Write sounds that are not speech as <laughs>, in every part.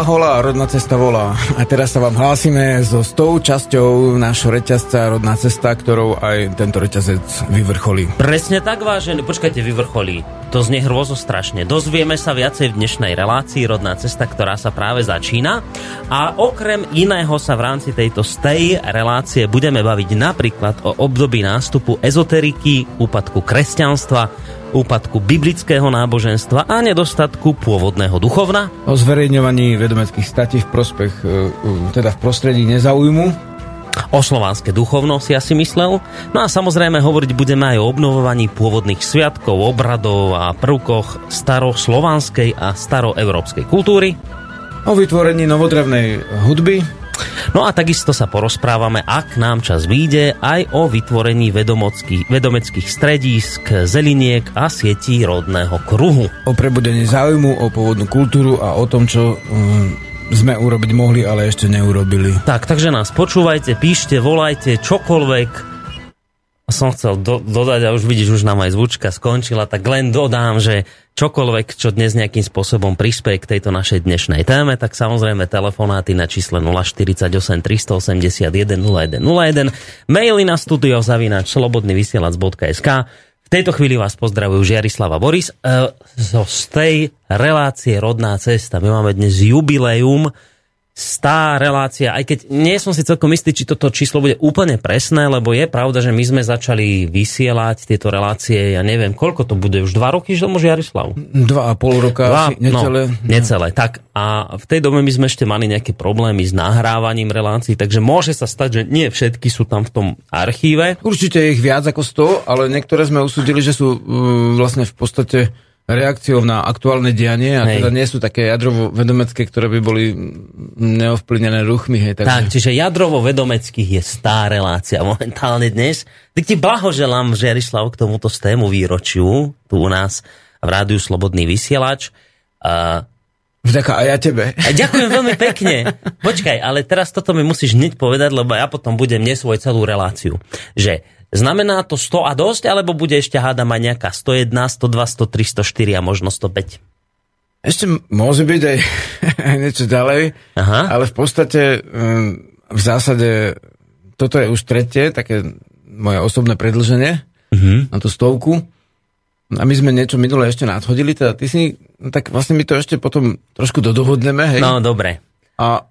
Hola, rodná cesta volá. A teraz sa vám hlásime so s tou časťou nášho reťazca Rodná cesta, ktorou aj tento reťazec vyvrcholí. Presne tak, vážený. Počkajte, vyvrcholí. To znie hrôzo strašne. Dozvieme sa viacej v dnešnej relácii Rodná cesta, ktorá sa práve začína. A okrem iného sa v rámci tejto stej relácie budeme baviť napríklad o období nástupu ezoteriky, úpadku kresťanstva, úpadku biblického náboženstva a nedostatku pôvodného duchovna. O zverejňovaní vedomeckých statí v prospech, e, teda v prostredí nezaujmu. O slovanské duchovno si asi myslel. No a samozrejme hovoriť budeme aj o obnovovaní pôvodných sviatkov, obradov a prvkoch staroslovanskej a staroeurópskej kultúry. O vytvorení novodrevnej hudby, No a takisto sa porozprávame, ak nám čas vyjde, aj o vytvorení vedomeckých stredísk, zeliniek a sietí rodného kruhu. O prebudení záujmu, o pôvodnú kultúru a o tom, čo um, sme urobiť mohli, ale ešte neurobili. Tak, takže nás počúvajte, píšte, volajte, čokoľvek, som chcel do, dodať, a už vidíš, už nám aj zvučka skončila, tak len dodám, že čokoľvek, čo dnes nejakým spôsobom prispieje k tejto našej dnešnej téme, tak samozrejme telefonáty na čísle 048 381 0101, maily na studio zavinač slobodnyvysielac.sk v tejto chvíli vás pozdravujú Žiarislava Boris. E, zo z tej relácie Rodná cesta. My máme dnes jubileum stá relácia, aj keď nie som si celkom istý, či toto číslo bude úplne presné, lebo je pravda, že my sme začali vysielať tieto relácie, ja neviem, koľko to bude, už dva roky, že tomu Jarislav? Dva a pol roka, dva, asi, necelé. No, necelé, tak a v tej dobe my sme ešte mali nejaké problémy s nahrávaním relácií, takže môže sa stať, že nie všetky sú tam v tom archíve. Určite ich viac ako 100, ale niektoré sme usúdili, že sú uh, vlastne v podstate reakciou na aktuálne dianie a hej. teda nie sú také jadrovo-vedomecké, ktoré by boli neovplyvnené ruchmi. Hej, takže... Tak, čiže jadrovo-vedomeckých je stá relácia momentálne dnes. Tak ti blahoželám, Žerislav, k tomuto stému výročiu tu u nás v Rádiu Slobodný vysielač. Uh, Vďaka aj ja tebe. A ďakujem veľmi pekne. Počkaj, ale teraz toto mi musíš hneď povedať, lebo ja potom budem nesvoj celú reláciu. Že Znamená to 100 a dosť, alebo bude ešte hádam aj nejaká 101, 102, 103, 104 a možno 105? Ešte môže byť aj, aj <laughs> niečo ďalej, Aha. ale v podstate mm, v zásade toto je už tretie, také moje osobné predlženie uh-huh. na tú stovku. A my sme niečo minulé ešte nadhodili, teda ty si, no tak vlastne my to ešte potom trošku dodohodneme, hej? No, dobre. A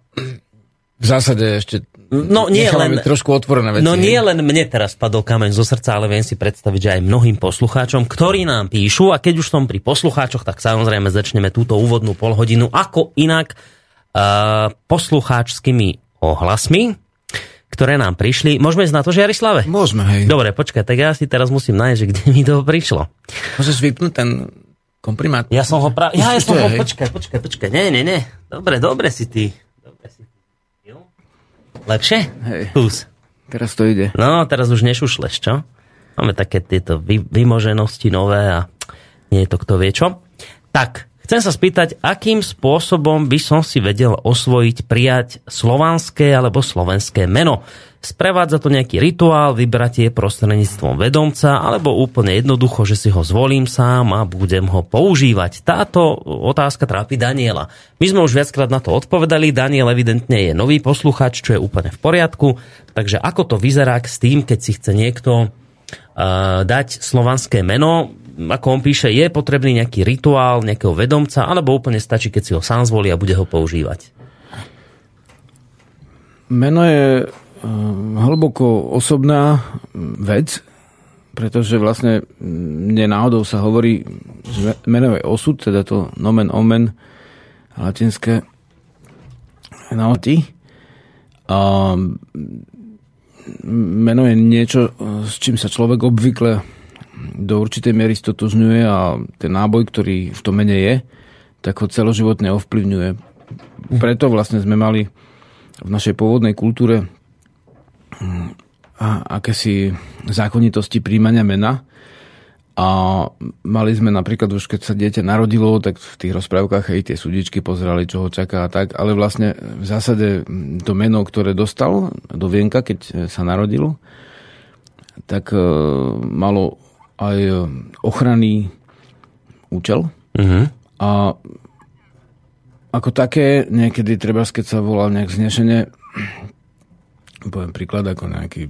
v zásade ešte No nie len, trošku otvorené veci. No nie len mne teraz padol kameň zo srdca, ale viem si predstaviť, že aj mnohým poslucháčom, ktorí nám píšu, a keď už som pri poslucháčoch, tak samozrejme začneme túto úvodnú polhodinu, ako inak uh, poslucháčskými ohlasmi, ktoré nám prišli. Môžeme ísť na to, že Jarislave? Môžeme, hej. Dobre, počkaj, tak ja si teraz musím nájsť, že kde mi to prišlo. Môžeš vypnúť ten komprimát? Ja som ho pra... Ja, ja som ho... Počkaj, počkaj, počkaj. Nie, nie, nie. Dobre, dobre si ty. Lepšie? Hej. Teraz to ide. No, teraz už nešušleš, čo? Máme také tieto vy, vymoženosti nové a nie je to kto vie čo. Tak, chcem sa spýtať, akým spôsobom by som si vedel osvojiť, prijať slovanské alebo slovenské meno. Sprevádza to nejaký rituál, vybratie prostredníctvom vedomca, alebo úplne jednoducho, že si ho zvolím sám a budem ho používať. Táto otázka trápi Daniela. My sme už viackrát na to odpovedali, Daniel evidentne je nový posluchač, čo je úplne v poriadku. Takže ako to vyzerá s tým, keď si chce niekto uh, dať slovanské meno, ako on píše, je potrebný nejaký rituál nejakého vedomca, alebo úplne stačí, keď si ho sám zvolí a bude ho používať? Meno je hlboko osobná vec, pretože vlastne mne náhodou sa hovorí, že meno je osud, teda to nomen omen, latinské nauty. A meno je niečo, s čím sa človek obvykle do určitej miery stotožňuje a ten náboj, ktorý v tom mene je, tak ho celoživotne ovplyvňuje. Preto vlastne sme mali v našej pôvodnej kultúre akési zákonitosti príjmania mena. A mali sme napríklad už, keď sa dieťa narodilo, tak v tých rozprávkach aj tie súdičky pozerali, čo ho čaká a tak. Ale vlastne v zásade to meno, ktoré dostal do vienka, keď sa narodil, tak e, malo aj ochranný účel. Uh-huh. A ako také, niekedy treba, keď sa volá nejak znešenie, poviem príklad, ako nejaký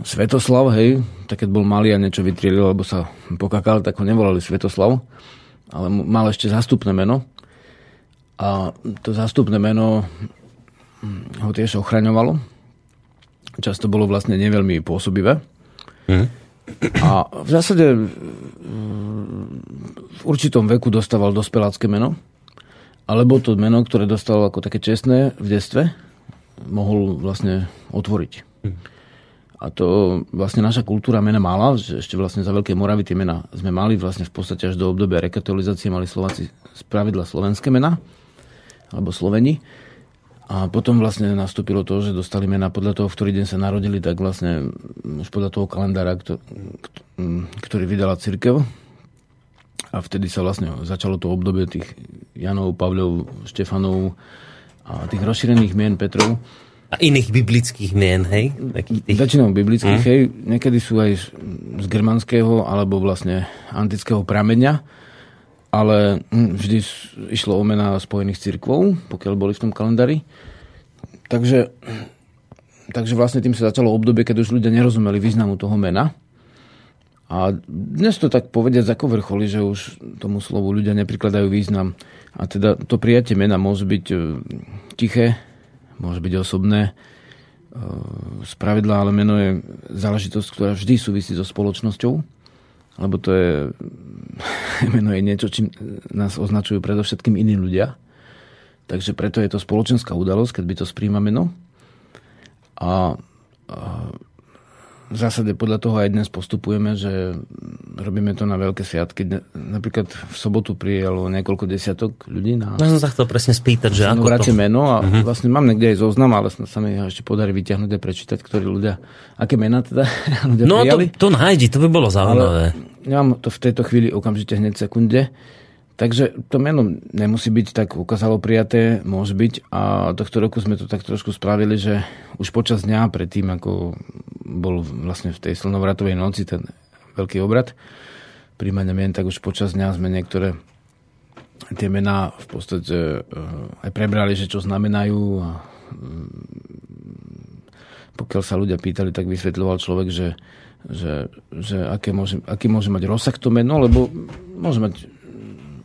Svetoslav, hej, tak keď bol malý a niečo vytrielil, alebo sa pokakal, tak ho nevolali Svetoslav, ale mal ešte zastupné meno. A to zastupné meno hm, ho tiež ochraňovalo. Často bolo vlastne neveľmi pôsobivé. Mm. A v zásade hm, v určitom veku dostával dospelácké meno, alebo to meno, ktoré dostal ako také čestné v detstve, mohol vlastne otvoriť. Mm. A to vlastne naša kultúra mena mala, že ešte vlastne za Veľké Moravy tie mena sme mali vlastne v podstate až do obdobia rekatolizácie mali Slováci z pravidla slovenské mena, alebo Sloveni. A potom vlastne nastúpilo to, že dostali mena podľa toho, v ktorý deň sa narodili, tak vlastne už podľa toho kalendára, ktorý vydala církev. A vtedy sa vlastne začalo to obdobie tých Janov, Pavlov, Štefanov a tých rozšírených mien Petrov a iných biblických mien, hej? Tých... Väčšinou biblických, hm? hej. Niekedy sú aj z, z germanského alebo vlastne antického prameňa, ale hm, vždy išlo o mená spojených cirkvou, pokiaľ boli v tom kalendári. Takže, takže vlastne tým sa začalo obdobie, keď už ľudia nerozumeli významu toho mena. A dnes to tak povediať ako vrcholi, že už tomu slovu ľudia neprikladajú význam. A teda to prijatie mena môže byť e, tiché, môže byť osobné. Z e, pravidla ale meno je záležitosť, ktorá vždy súvisí so spoločnosťou, lebo to je, <laughs> meno je niečo, čím nás označujú predovšetkým iní ľudia. Takže preto je to spoločenská udalosť, keď by to spríjma meno. A, a v zásade podľa toho aj dnes postupujeme, že robíme to na veľké sviatky. Napríklad v sobotu prijelo niekoľko desiatok ľudí na... No som sa chcel presne spýtať, že ako to... meno a uh-huh. vlastne mám niekde aj zoznam, ale sa mi ho ešte podarí vyťahnuť a prečítať, ktorí ľudia... Aké mená teda <laughs> ľudia No prijali. to, to nájdi, to by bolo zaujímavé. Ale ja mám to v tejto chvíli okamžite hneď sekunde. Takže to meno nemusí byť tak ukázalo prijaté, môže byť. A tohto roku sme to tak trošku spravili, že už počas dňa predtým, ako bol vlastne v tej slnovratovej noci ten veľký obrad príjmania mien, tak už počas dňa sme niektoré tie mená v podstate eh, aj prebrali, že čo znamenajú a mm, pokiaľ sa ľudia pýtali, tak vysvetľoval človek, že, že, že aké môže, aký môže mať rozsah to meno, lebo môže mať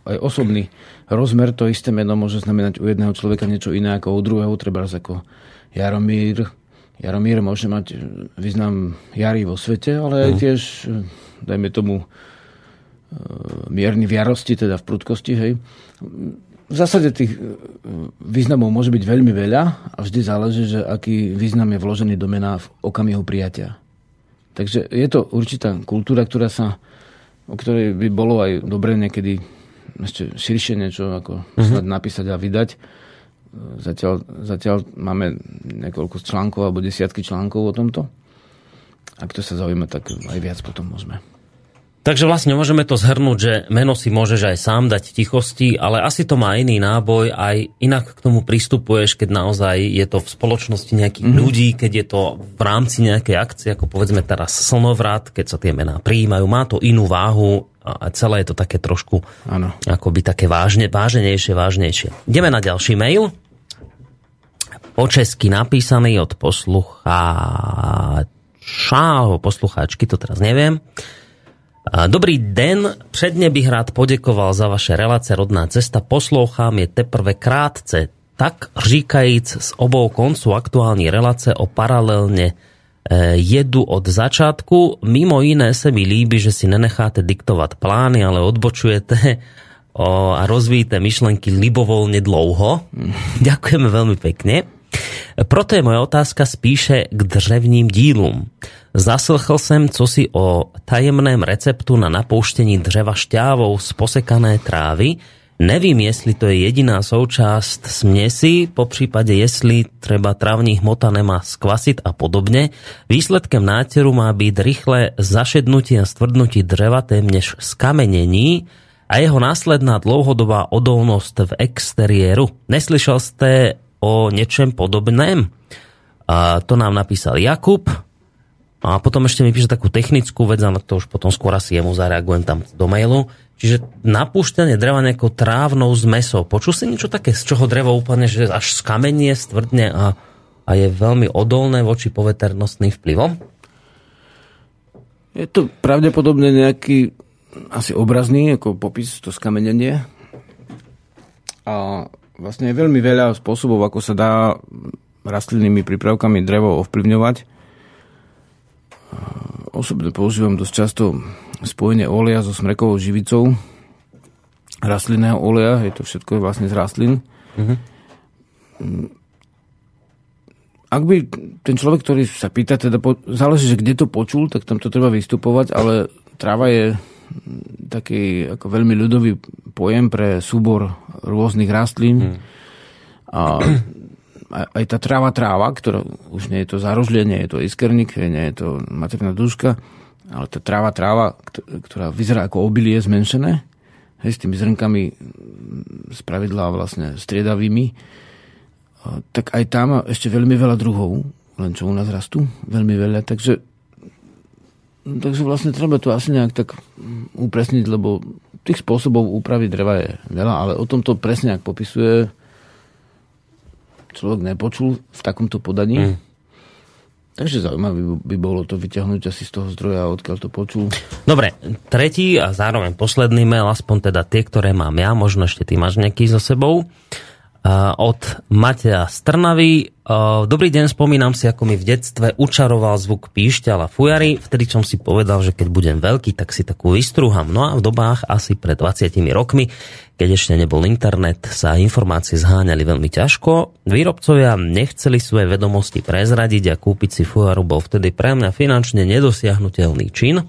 aj osobný rozmer, to isté meno môže znamenať u jedného človeka niečo iné ako u druhého, treba ako Jaromír. Jaromír môže mať význam jary vo svete, ale aj mhm. tiež, dajme tomu, e, mierny v jarosti, teda v prudkosti, hej. V zásade tých významov môže byť veľmi veľa a vždy záleží, že aký význam je vložený do mena v okamihu prijatia. Takže je to určitá kultúra, ktorá sa, o ktorej by bolo aj dobre niekedy ešte širšie niečo ako uh-huh. napísať a vydať. Zatiaľ, zatiaľ máme niekoľko článkov alebo desiatky článkov o tomto. Ak to sa zaujíma, tak aj viac potom môžeme. Takže vlastne môžeme to zhrnúť, že meno si môžeš aj sám dať v tichosti, ale asi to má iný náboj, aj inak k tomu pristupuješ, keď naozaj je to v spoločnosti nejakých mm-hmm. ľudí, keď je to v rámci nejakej akcie, ako povedzme teraz slnovrat, keď sa tie mená prijímajú, má to inú váhu a celé je to také trošku ano. akoby také vážne, váženejšie, vážnejšie. Ideme na ďalší mail. Po česky napísaný od poslucháča, poslucháčky, to teraz neviem. Dobrý den, předně bych rád poděkoval za vaše relace Rodná cesta. Poslouchám je teprve krátce, tak říkajíc z obou konců aktuální relace o paralelně eh, jedu od začátku. Mimo jiné se mi líbí, že si nenecháte diktovat plány, ale odbočujete a rozvíjíte myšlenky libovolne dlouho. Ďakujeme veľmi pekne. Proto je moja otázka spíše k dřevním dílům. Zaslechl jsem co si o tajemném receptu na napouštění dřeva šťávou z posekané trávy. Nevím, jestli to je jediná součást směsi, po případě jestli třeba travní hmota nemá skvasit a podobně. Výsledkem nátěru má být rychlé zašednutí a stvrdnutí dřeva téměř skamenení a jeho následná dlouhodobá odolnost v exteriéru. Neslyšel jste o něčem podobném? A to nám napísal Jakub A potom ešte mi píše takú technickú vec, ale to už potom skôr asi jemu zareagujem tam do mailu. Čiže napúšťanie dreva nejakou trávnou zmesou. Počul si niečo také, z čoho drevo úplne že až skamenie, stvrdne a, a je veľmi odolné voči poveternostným vplyvom? Je to pravdepodobne nejaký asi obrazný, ako popis, to skamenenie. A vlastne je veľmi veľa spôsobov, ako sa dá rastlinnými prípravkami drevo ovplyvňovať. Osobne používam dosť často spojenie oleja so smrekovou živicou, rastlinného oleja, je to všetko vlastne z rastlín. Mm-hmm. Ak by ten človek, ktorý sa pýta, teda po, záleží, že kde to počul, tak tam to treba vystupovať, ale tráva je taký ako veľmi ľudový pojem pre súbor rôznych rastlín. Mm. A aj tá tráva tráva, ktorá už nie je to zárožlie, je to iskerník, nie je to materná duška, ale tá tráva tráva, ktorá vyzerá ako obilie zmenšené, hej, s tými zrnkami z pravidla vlastne striedavými, tak aj tam ešte veľmi veľa druhov, len čo u nás rastú, veľmi veľa, takže takže vlastne treba to asi nejak tak upresniť, lebo tých spôsobov úpravy dreva je veľa, ale o tomto presne, ak popisuje, človek nepočul v takomto podaní. Mm. Takže zaujímavé by bolo to vyťahnuť asi z toho zdroja, odkiaľ to počul. Dobre, tretí a zároveň posledný mail, aspoň teda tie, ktoré mám ja, možno ešte ty máš nejaký so sebou od Mateja Strnavy. Dobrý deň, spomínam si, ako mi v detstve učaroval zvuk píšťala fujary. Vtedy som si povedal, že keď budem veľký, tak si takú vystrúham. No a v dobách asi pred 20 rokmi, keď ešte nebol internet, sa informácie zháňali veľmi ťažko. Výrobcovia nechceli svoje vedomosti prezradiť a kúpiť si fujaru bol vtedy pre mňa finančne nedosiahnutelný čin.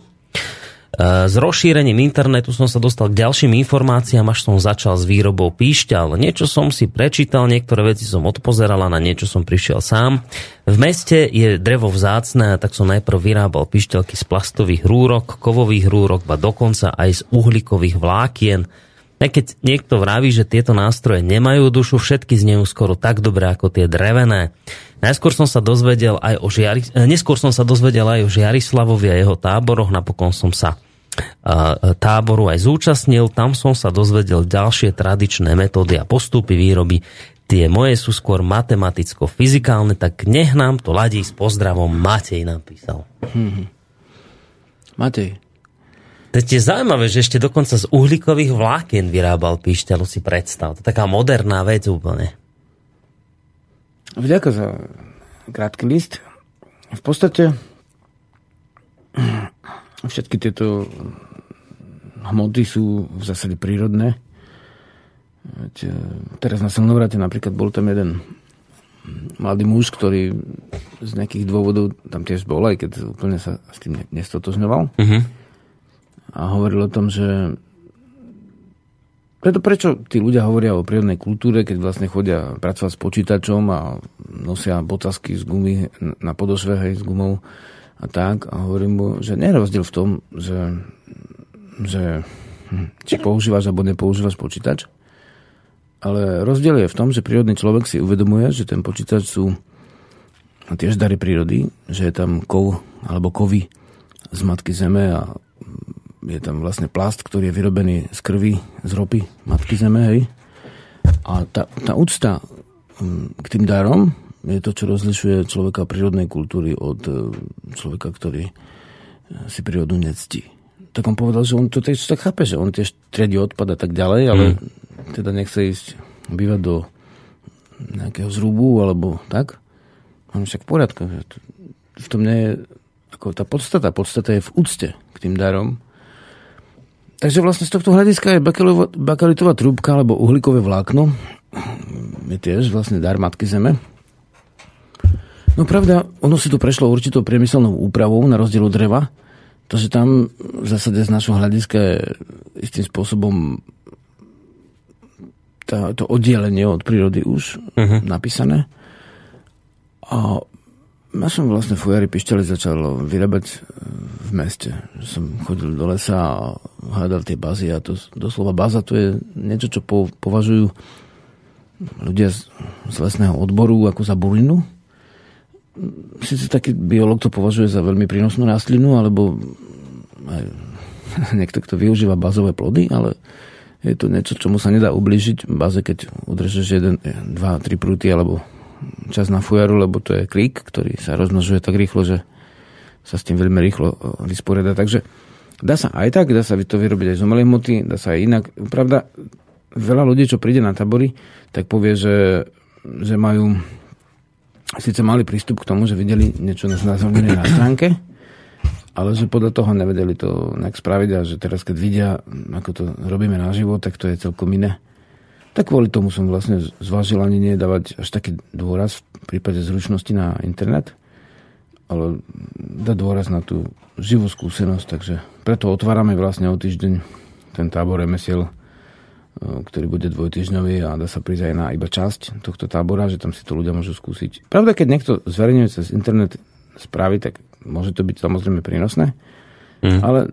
S rozšírením internetu som sa dostal k ďalším informáciám, až som začal s výrobou píšťal. Niečo som si prečítal, niektoré veci som odpozeral a na niečo som prišiel sám. V meste je drevo vzácne, tak som najprv vyrábal píšťalky z plastových rúrok, kovových rúrok, ba dokonca aj z uhlíkových vlákien. A keď niekto vraví, že tieto nástroje nemajú dušu, všetky znejú skoro tak dobre ako tie drevené. Najskôr som sa dozvedel aj o Žiari, eh, neskôr som sa dozvedel aj o Žiarislavovi a jeho táboroch, napokon som sa táboru aj zúčastnil. Tam som sa dozvedel ďalšie tradičné metódy a postupy výroby. Tie moje sú skôr matematicko-fyzikálne, tak nech nám to ladí s pozdravom Matej napísal. Hmm. Matej. To je zaujímavé, že ešte dokonca z uhlíkových vlákien vyrábal píšťalu si predstav. To je taká moderná vec úplne. Vďaka za krátky list. V podstate Všetky tieto hmoty sú v zásade prírodné. Veď, e, teraz na Slnovrate napríklad bol tam jeden mladý muž, ktorý z nejakých dôvodov tam tiež bol, aj keď úplne sa s tým nestotožňoval. Uh-huh. A hovoril o tom, že preto prečo tí ľudia hovoria o prírodnej kultúre, keď vlastne chodia pracovať s počítačom a nosia bocasky z gumy na podošve, hej, s gumou a tak. A hovorím mu, že nie je rozdiel v tom, že, že hm, či používaš alebo nepoužívaš počítač, ale rozdiel je v tom, že prírodný človek si uvedomuje, že ten počítač sú tiež dary prírody, že je tam kov alebo kovy z matky zeme a je tam vlastne plast, ktorý je vyrobený z krvi, z ropy matky zeme, hej. A tá, tá úcta hm, k tým darom je to, čo rozlišuje človeka prírodnej kultúry od e, človeka, ktorý e, si prírodu nectí. Tak on povedal, že on to tiež tak chápe, že on tiež triedi odpad a tak ďalej, ale mm. teda nechce ísť bývať do nejakého zrubu alebo tak. On však v poriadku. V tom nie je ako tá podstata. Podstata je v úcte k tým darom. Takže vlastne z tohto hľadiska je bakalitová trúbka alebo uhlíkové vlákno je tiež vlastne dar Matky Zeme No pravda, ono si to prešlo určitou priemyselnou úpravou na rozdiel od dreva, takže tam v zásade z našho hľadiska je istým spôsobom tá, to oddelenie od prírody už uh-huh. napísané. A ja som vlastne fujary pišťali začal vyrábať e, v meste. Som chodil do lesa a hľadal tie bazy a to doslova baza to je niečo, čo po, považujú ľudia z, z lesného odboru ako za burinu síce taký biolog to považuje za veľmi prínosnú rastlinu, alebo aj <laughs> niekto, kto využíva bazové plody, ale je to niečo, čomu sa nedá ubližiť v baze, keď udržíš jeden, dva, tri prúty alebo čas na fujaru, lebo to je krík, ktorý sa rozmnožuje tak rýchlo, že sa s tým veľmi rýchlo vysporiada. Takže dá sa aj tak, dá sa to vyrobiť aj z umelej hmoty, dá sa aj inak. Pravda, veľa ľudí, čo príde na tabory, tak povie, že, že majú síce mali prístup k tomu, že videli niečo znázornené na stránke, ale že podľa toho nevedeli to nejak spraviť a že teraz, keď vidia, ako to robíme naživo, tak to je celkom iné. Tak kvôli tomu som vlastne zvážil ani nie dávať až taký dôraz v prípade zručnosti na internet, ale dať dôraz na tú živú skúsenosť, takže preto otvárame vlastne o týždeň ten tábor remesiel, ktorý bude dvojtyžňový a dá sa prísť aj na iba časť tohto tábora, že tam si to ľudia môžu skúsiť. Pravda, keď niekto zverejňuje cez internet správy, tak môže to byť samozrejme prínosné, mm. ale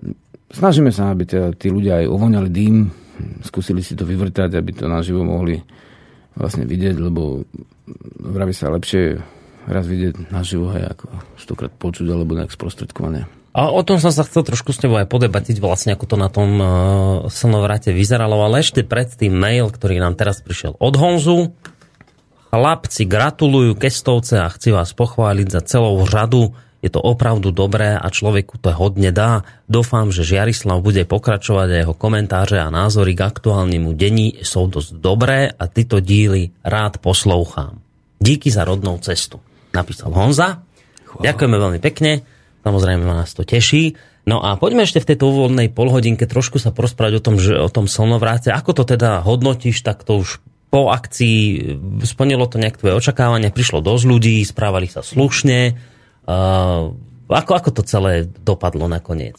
snažíme sa, aby teda tí ľudia aj uvoňali dým, skúsili si to vyvrtať, aby to naživo mohli vlastne vidieť, lebo vraví sa lepšie raz vidieť naživo, hej, ako stokrát počuť alebo nejak sprostredkované. A o tom som sa chcel trošku s tebou aj podebatiť, vlastne ako to na tom uh, slnovrate vyzeralo, ale ešte predtým mail, ktorý nám teraz prišiel od Honzu. Chlapci, gratulujú Kestovce a chci vás pochváliť za celou řadu je to opravdu dobré a človeku to hodne dá. Dúfam, že Žiarislav bude pokračovať a jeho komentáře a názory k aktuálnemu dení sú dosť dobré a tyto díly rád poslouchám. Díky za rodnou cestu. Napísal Honza. Chvala. Ďakujeme veľmi pekne. Samozrejme nás to teší. No a poďme ešte v tejto uvoľnej polhodinke trošku sa prosprávať o tom, že, o tom slnovráte. Ako to teda hodnotíš, tak to už po akcii splnilo to nejak tvoje očakávania, prišlo dosť ľudí, správali sa slušne, Uh, ako, ako to celé dopadlo nakoniec?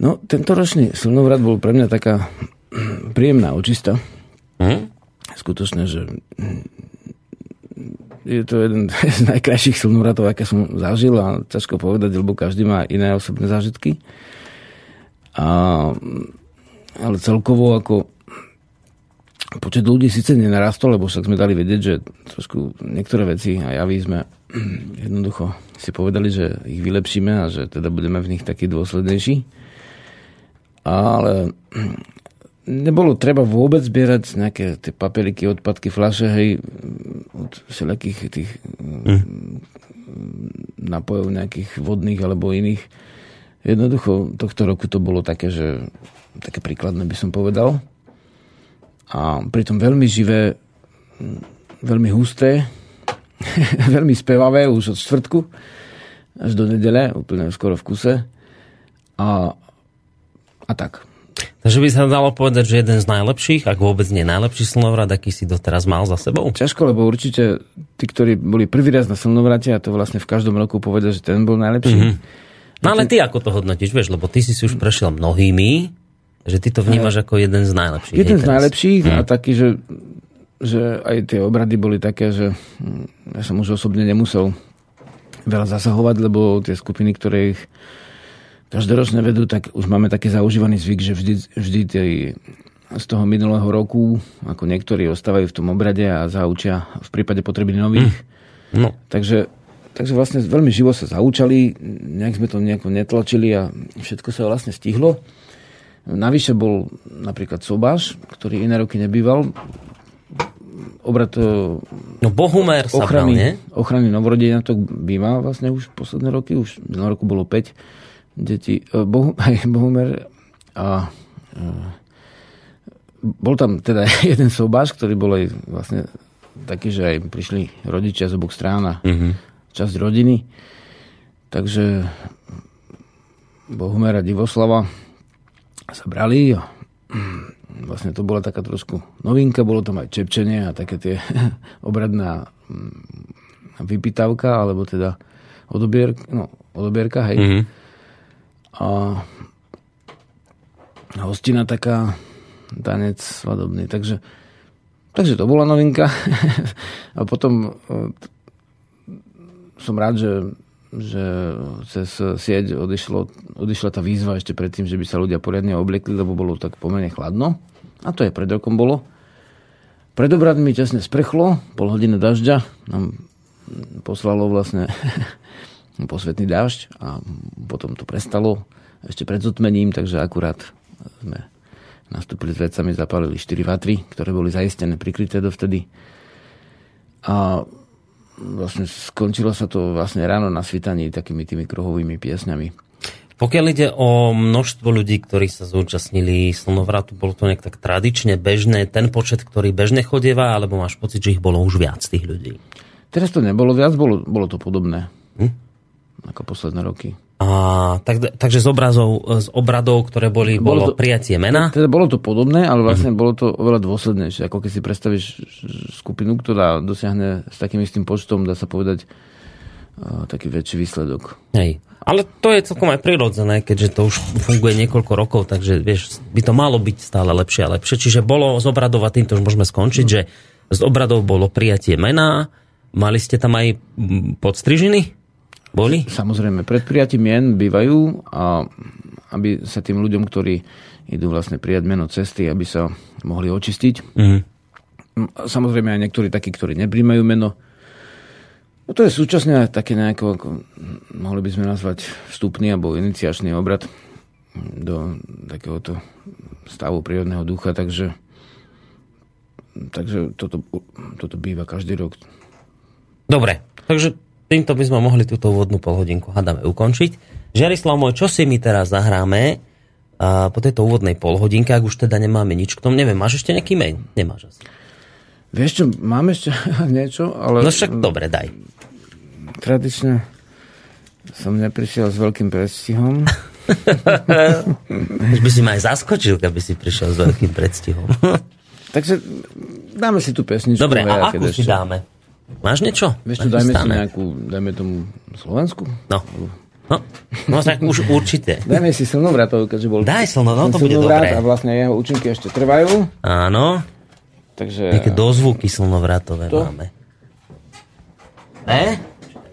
No, tento ročný slnovrat bol pre mňa taká príjemná očista. Hm? Skutočne, že je to jeden <laughs> z najkrajších slnovratov, aké som zažil a ťažko povedať, lebo každý má iné osobné zážitky. A, ale celkovo ako počet ľudí síce nenarastol, lebo však sme dali vedieť, že trošku niektoré veci a javy sme <clears throat> jednoducho si povedali, že ich vylepšíme a že teda budeme v nich takí dôslednejší. Ale nebolo treba vôbec zbierať nejaké tie paperiky, odpadky, fľaše, hej, od všelijakých tých hm. napojov nejakých vodných alebo iných. Jednoducho tohto roku to bolo také, že také príkladné by som povedal. A pritom veľmi živé, veľmi husté, <laughs> veľmi spevavé už od čtvrtku až do nedele, úplne skoro v kuse. A, a tak. Takže by sa dalo povedať, že jeden z najlepších, ak vôbec nie najlepší slnovrat, aký si doteraz mal za sebou? Ťažko, lebo určite tí, ktorí boli prvý raz na slnovrate a to vlastne v každom roku povedia, že ten bol najlepší. Mm-hmm. No ale ty ako to hodnotíš, vieš, lebo ty si si už prešiel mnohými, že ty to vnímaš ako jeden z najlepších. Jeden z najlepších mm. a taký, že že aj tie obrady boli také, že hm, ja som už osobne nemusel veľa zasahovať, lebo tie skupiny, ktoré ich každoročne vedú, tak už máme taký zaužívaný zvyk, že vždy, vždy tie, z toho minulého roku, ako niektorí ostávajú v tom obrade a zaučia v prípade potreby nových. Mm. No. Takže, takže vlastne veľmi živo sa zaučali, nejak sme to nejako netlačili a všetko sa vlastne stihlo. Navyše bol napríklad Sobáš, ktorý iné roky nebýval obrad no Bohumer sa ochrany, bral, nie? ochrany novorodenia to býva vlastne už posledné roky, už na roku bolo 5 detí. E, Bohu, <laughs> aj Bohumer a e, bol tam teda <laughs> jeden sobáš, ktorý bol aj vlastne taký, že aj prišli rodičia z oboch strán a mm-hmm. časť rodiny. Takže Bohumer a Divoslava sa brali a <clears throat> vlastne to bola taká trošku novinka, bolo tam aj čepčenie a také tie <laughs> obradná mm, vypýtavka, alebo teda odobier, no, odobierka, hej. Mm-hmm. A hostina taká, tanec svadobný, takže takže to bola novinka. <laughs> a potom e, som rád, že že cez sieť odišlo, odišla tá výzva ešte predtým, že by sa ľudia poriadne obliekli, lebo bolo tak pomerne chladno. A to je pred rokom bolo. Pred obradmi tesne sprchlo, pol hodiny dažďa nám poslalo vlastne <laughs> posvetný dážď a potom to prestalo ešte pred zotmením, takže akurát sme nastúpili s vecami, zapálili 4 vatry, ktoré boli zaistené, prikryté dovtedy. A vlastne skončilo sa to vlastne ráno na svitaní takými tými kruhovými piesňami. Pokiaľ ide o množstvo ľudí, ktorí sa zúčastnili slnovratu, bolo to nejak tak tradične bežné, ten počet, ktorý bežne chodieva, alebo máš pocit, že ich bolo už viac tých ľudí? Teraz to nebolo viac, bolo, bolo to podobné. Hm? Ako posledné roky. A, tak, takže z, obrazov, z obradov, ktoré boli, bolo, bolo to, prijatie mena? Teda bolo to podobné, ale vlastne mm-hmm. bolo to oveľa dôslednejšie. Ako keď si predstavíš skupinu, ktorá dosiahne s takým istým počtom, dá sa povedať, uh, taký väčší výsledok. Hej. Ale to je celkom aj prirodzené, keďže to už funguje niekoľko rokov, takže vieš, by to malo byť stále lepšie a lepšie. Čiže bolo z obradov, a týmto už môžeme skončiť, mm. že z obradov bolo prijatie mena, mali ste tam aj podstrižiny? Boli? Samozrejme, pred prijatím mien bývajú a aby sa tým ľuďom, ktorí idú vlastne prijať meno cesty, aby sa mohli očistiť. Mm. Samozrejme aj niektorí takí, ktorí nepríjmajú meno. No to je súčasne také nejako, ako, mohli by sme nazvať vstupný alebo iniciačný obrad do takéhoto stavu prírodného ducha, takže, takže toto, toto býva každý rok. Dobre, takže týmto by sme mohli túto úvodnú polhodinku hadame ukončiť. Žiarislav môj, čo si my teraz zahráme a po tejto úvodnej polhodinke, ak už teda nemáme nič k tomu, neviem, máš ešte nejaký mail? Nemáš asi. Vieš čo, mám ešte <laughs> niečo, ale... No však dobre, daj. Tradične som neprišiel s veľkým predstihom. <laughs> Už by si ma aj zaskočil, keby si prišiel s veľkým predstihom. <laughs> Takže dáme si tú pesničku. Dobre, a akú si dáme? Máš niečo? Vieš čo, dajme si nejakú, dajme tomu Slovensku? No. No, no tak už určite. <laughs> Dajme si slnovratov, keďže bol... Daj slno, no to bude dobré. A vlastne jeho účinky ešte trvajú. Áno. Takže... Nejaké dozvuky slnovratové to? máme. Ne?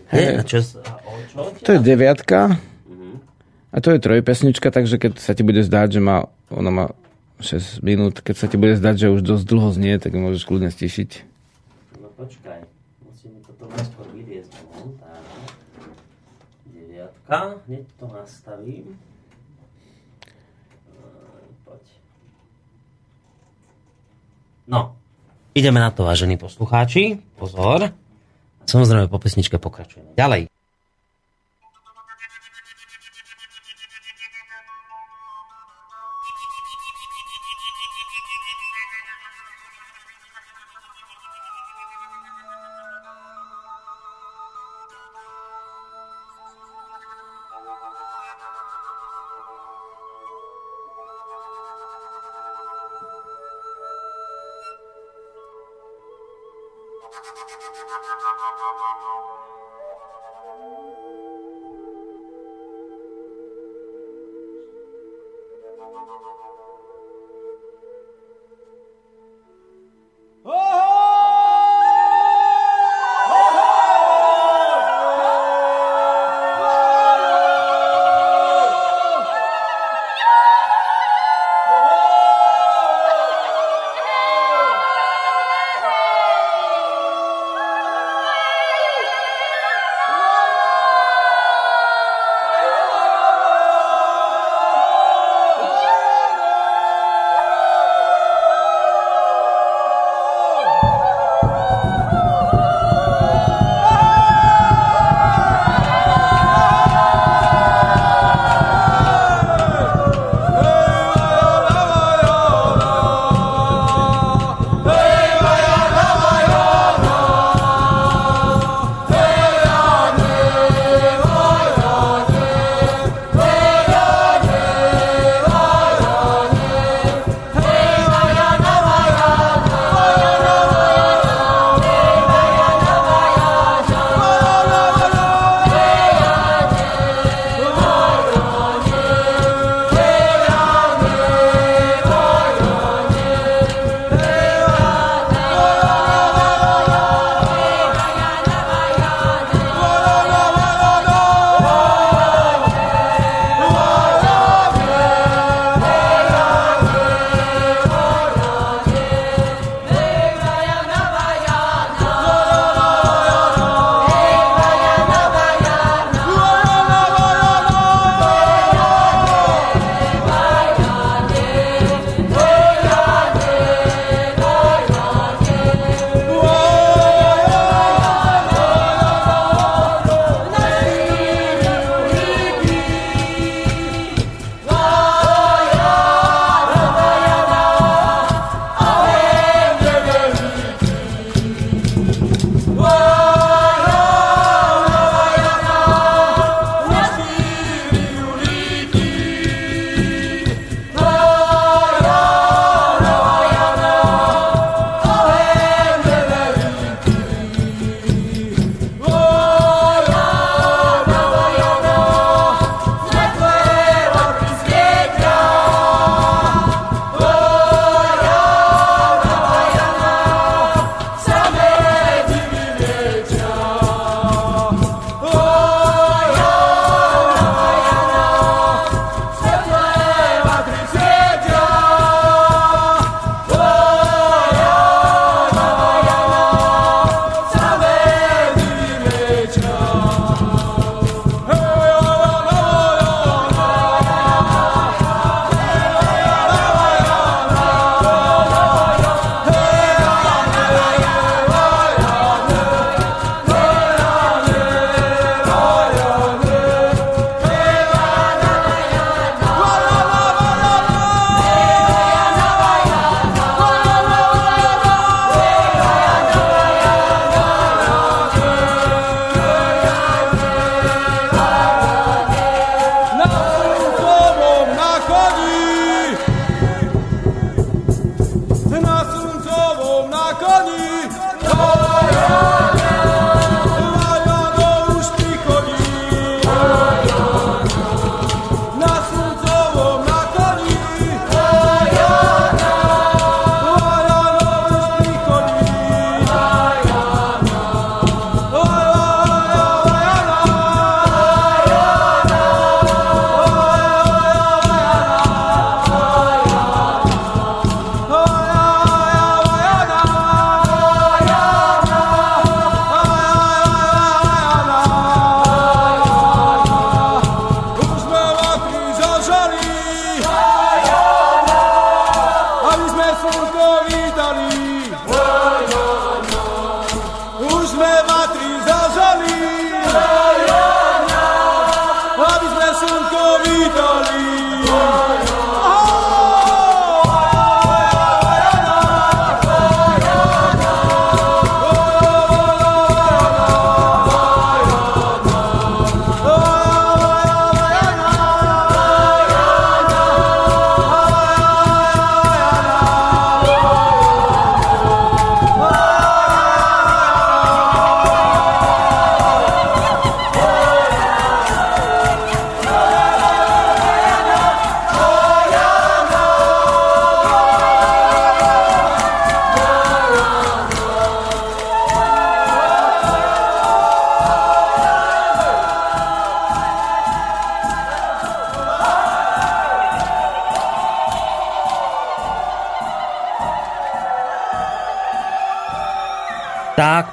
Hey. čo, čo to je deviatka. A to je trojpesnička, takže keď sa ti bude zdať, že má, ona má 6 minút, keď sa ti bude zdať, že už dosť dlho znie, tak môžeš kľudne stišiť. No počkaj najskôr vyliezť von. Tak. Deviatka. Hneď to nastavím. Poď. No. Ideme na to, vážení poslucháči. Pozor. Samozrejme, po pesničke pokračujeme. Ďalej.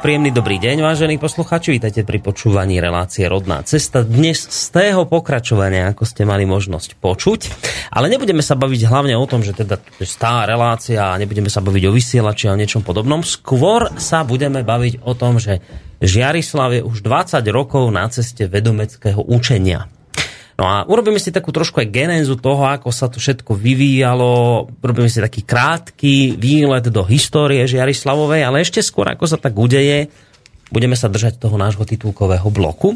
Príjemný dobrý deň, vážení posluchači. Vítajte pri počúvaní relácie Rodná cesta. Dnes z tého pokračovania, ako ste mali možnosť počuť. Ale nebudeme sa baviť hlavne o tom, že teda stá relácia a nebudeme sa baviť o vysielači a o niečom podobnom. Skôr sa budeme baviť o tom, že Žiarislav je už 20 rokov na ceste vedomeckého učenia. No a urobíme si takú trošku aj genézu toho, ako sa to všetko vyvíjalo. Urobíme si taký krátky výlet do histórie Žiarislavovej, ale ešte skôr, ako sa tak udeje, budeme sa držať toho nášho titulkového bloku.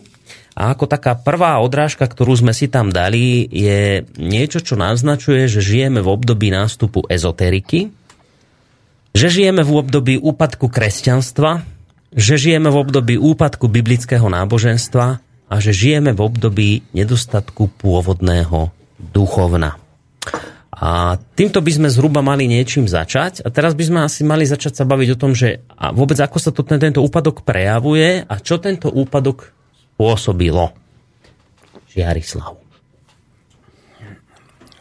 A ako taká prvá odrážka, ktorú sme si tam dali, je niečo, čo naznačuje, že žijeme v období nástupu ezoteriky, že žijeme v období úpadku kresťanstva, že žijeme v období úpadku biblického náboženstva a že žijeme v období nedostatku pôvodného duchovna. A týmto by sme zhruba mali niečím začať. A teraz by sme asi mali začať sa baviť o tom, že a vôbec ako sa to, tento úpadok prejavuje a čo tento úpadok spôsobilo. Žiarislav.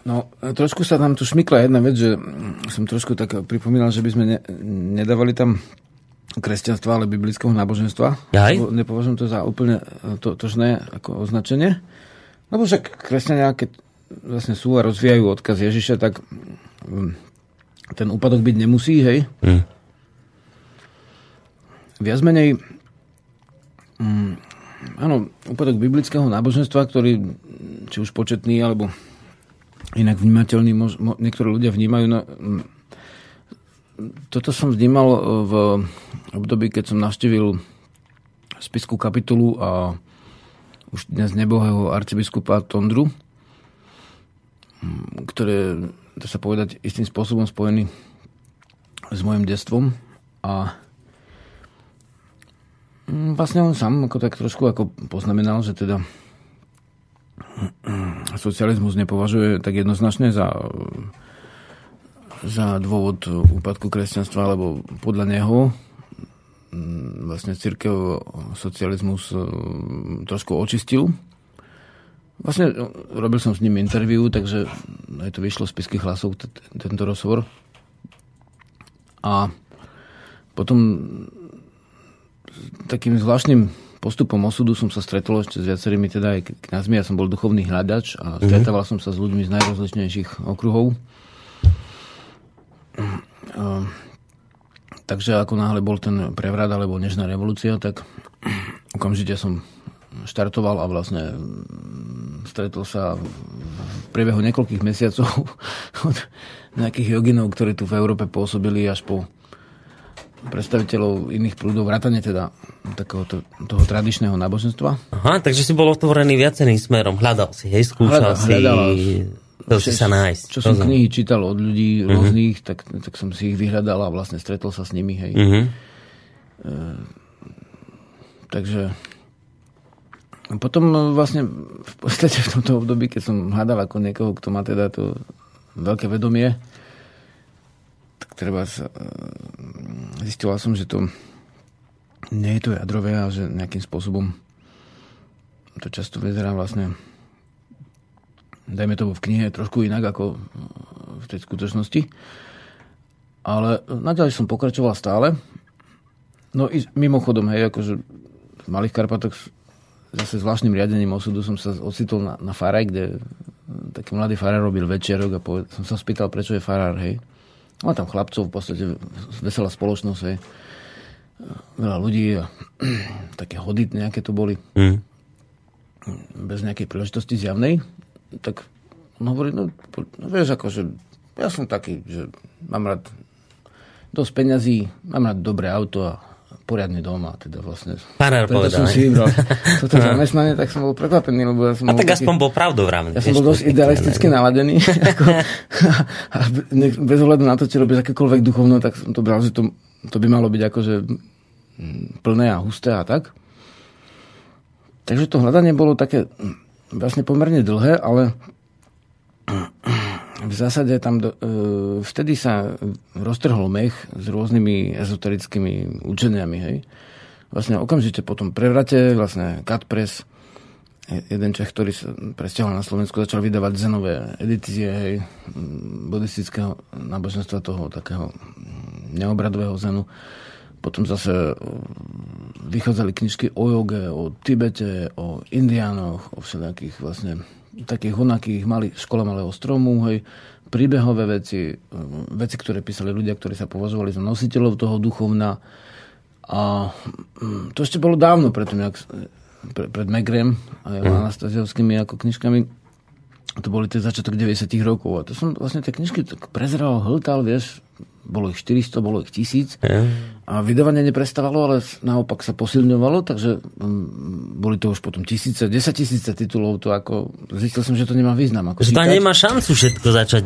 No, trošku sa tam tu šmykla jedna vec, že som trošku tak pripomínal, že by sme ne, nedávali tam kresťanstva, ale biblického náboženstva. Aj? Nepovažujem to za úplne e, to, tožné ako označenie. Lebo však kresťania, keď vlastne sú a rozvíjajú odkaz Ježiša, tak mm, ten úpadok byť nemusí, hej? Mm. Viac menej mm, áno, úpadok biblického náboženstva, ktorý či už početný, alebo inak vnímateľný, mož, mo, niektorí ľudia vnímajú na, mm, toto som vnímal e, v období, keď som navštívil spisku kapitulu a už dnes nebohého arcibiskupa Tondru, ktoré, dá sa povedať, istým spôsobom spojený s mojim detstvom. A vlastne on sám ako tak trošku ako poznamenal, že teda socializmus nepovažuje tak jednoznačne za za dôvod úpadku kresťanstva, lebo podľa neho mm, vlastne církev socializmus e, trošku očistil. Vlastne e, robil som s ním interviu, takže aj to vyšlo z piských hlasov, tento rozhovor. A potom takým zvláštnym postupom osudu som sa stretol ešte s viacerými teda aj kňazmi. Ja som bol duchovný hľadač a mhm. stretával mm-hmm. som sa s ľuďmi z najrozličnejších okruhov. Ehm, takže ako náhle bol ten prevrat alebo nežná revolúcia, tak okamžite som štartoval a vlastne mm, stretol sa v priebehu niekoľkých mesiacov <laughs> od nejakých joginov, ktorí tu v Európe pôsobili až po predstaviteľov iných prúdov, vrátane teda takého to, toho tradičného náboženstva. Aha, takže si bol otvorený viacerým smerom, hľadal si, hej, skúšal hľadal, si... Hľadal, to si sa nájsť. Čo som knihy čítal od ľudí uh-huh. rôznych, tak, tak som si ich vyhľadal a vlastne stretol sa s nimi. Hej. Uh-huh. E, takže potom vlastne v podstate v tomto období, keď som hľadal ako niekoho, kto má teda to veľké vedomie, tak treba sa... E, zistila som, že to nie je to jadrové a že nejakým spôsobom to často vyzerá vlastne dajme to v knihe trošku inak ako v tej skutočnosti. Ale naďalej som pokračoval stále. No i mimochodom, hej, akože v Malých Karpatoch zase zvláštnym riadením osudu som sa ocitol na, na Faraj, kde taký mladý farár robil večerok a poved, som sa spýtal, prečo je farár, hej. Má tam chlapcov, v podstate veselá spoločnosť, hej. Veľa ľudí a <clears throat> také hody nejaké to boli. Mm. Bez nejakej príležitosti zjavnej tak on hovorí, no, no vieš, akože ja som taký, že mám rád dosť peňazí, mám rád dobré auto a poriadny dom a teda vlastne... Farár povedal. som si vybral <laughs> toto zamestnanie, tak som bol prekvapený, lebo ja som A tak taký, aspoň bol pravdovravný. Ja som bol dosť idealisticky naladený. <laughs> <laughs> ako, a bez ohľadu na to, či robíš akékoľvek duchovno, tak som to bral, že to, to by malo byť akože mm, plné a husté a tak. Takže to hľadanie bolo také vlastne pomerne dlhé, ale v zásade tam do, e, vtedy sa roztrhol mech s rôznymi ezoterickými učeniami. Hej. Vlastne okamžite po tom prevrate, vlastne Cat Press, jeden Čech, ktorý sa presťahol na Slovensku, začal vydávať zenové edície hej, buddhistického náboženstva toho takého neobradového zenu. Potom zase vychádzali knižky o joge, o Tibete, o indiánoch, o všelijakých vlastne takých onakých mali, škola malého stromu, hej, príbehové veci, veci, ktoré písali ľudia, ktorí sa považovali za nositeľov toho duchovna. A mm, to ešte bolo dávno predtým, jak, pre, pred Megrem a mm. Anastasiovskými ako knižkami. To boli tie začiatok 90 rokov. A to som vlastne tie knižky tak prezeral, hltal, vieš, bolo ich 400, bolo ich 1000 a vydávanie neprestávalo, ale naopak sa posilňovalo, takže um, boli to už potom tisíce, 10 tisíce titulov, to ako, zistil som, že to nemá význam. Ako že to nemá šancu všetko začať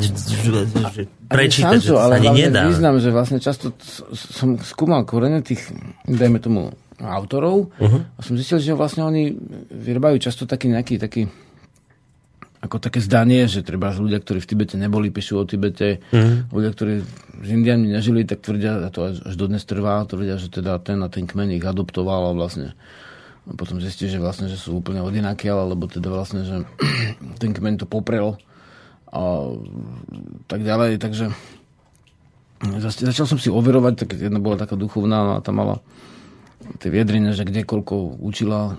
prečítať, šancu, že to ale ani nedá. význam, že vlastne často som skúmal korene tých, dajme tomu, autorov uh-huh. a som zistil, že vlastne oni vyrábajú často taký nejaký taký ako také zdanie, že treba ľudia, ktorí v Tibete neboli, píšu o Tibete, mm. ľudia, ktorí s Indiami nežili, tak tvrdia, a to až, dodnes trvá, tvrdia, že teda ten a ten kmeň ich adoptoval a vlastne a potom zistí, že vlastne, že sú úplne odinakiaľ, alebo teda vlastne, že <clears throat> ten kmeň to poprel a tak ďalej, takže začal som si overovať, tak jedna bola taká duchovná a tam mala tie viedrine, že kde koľko učila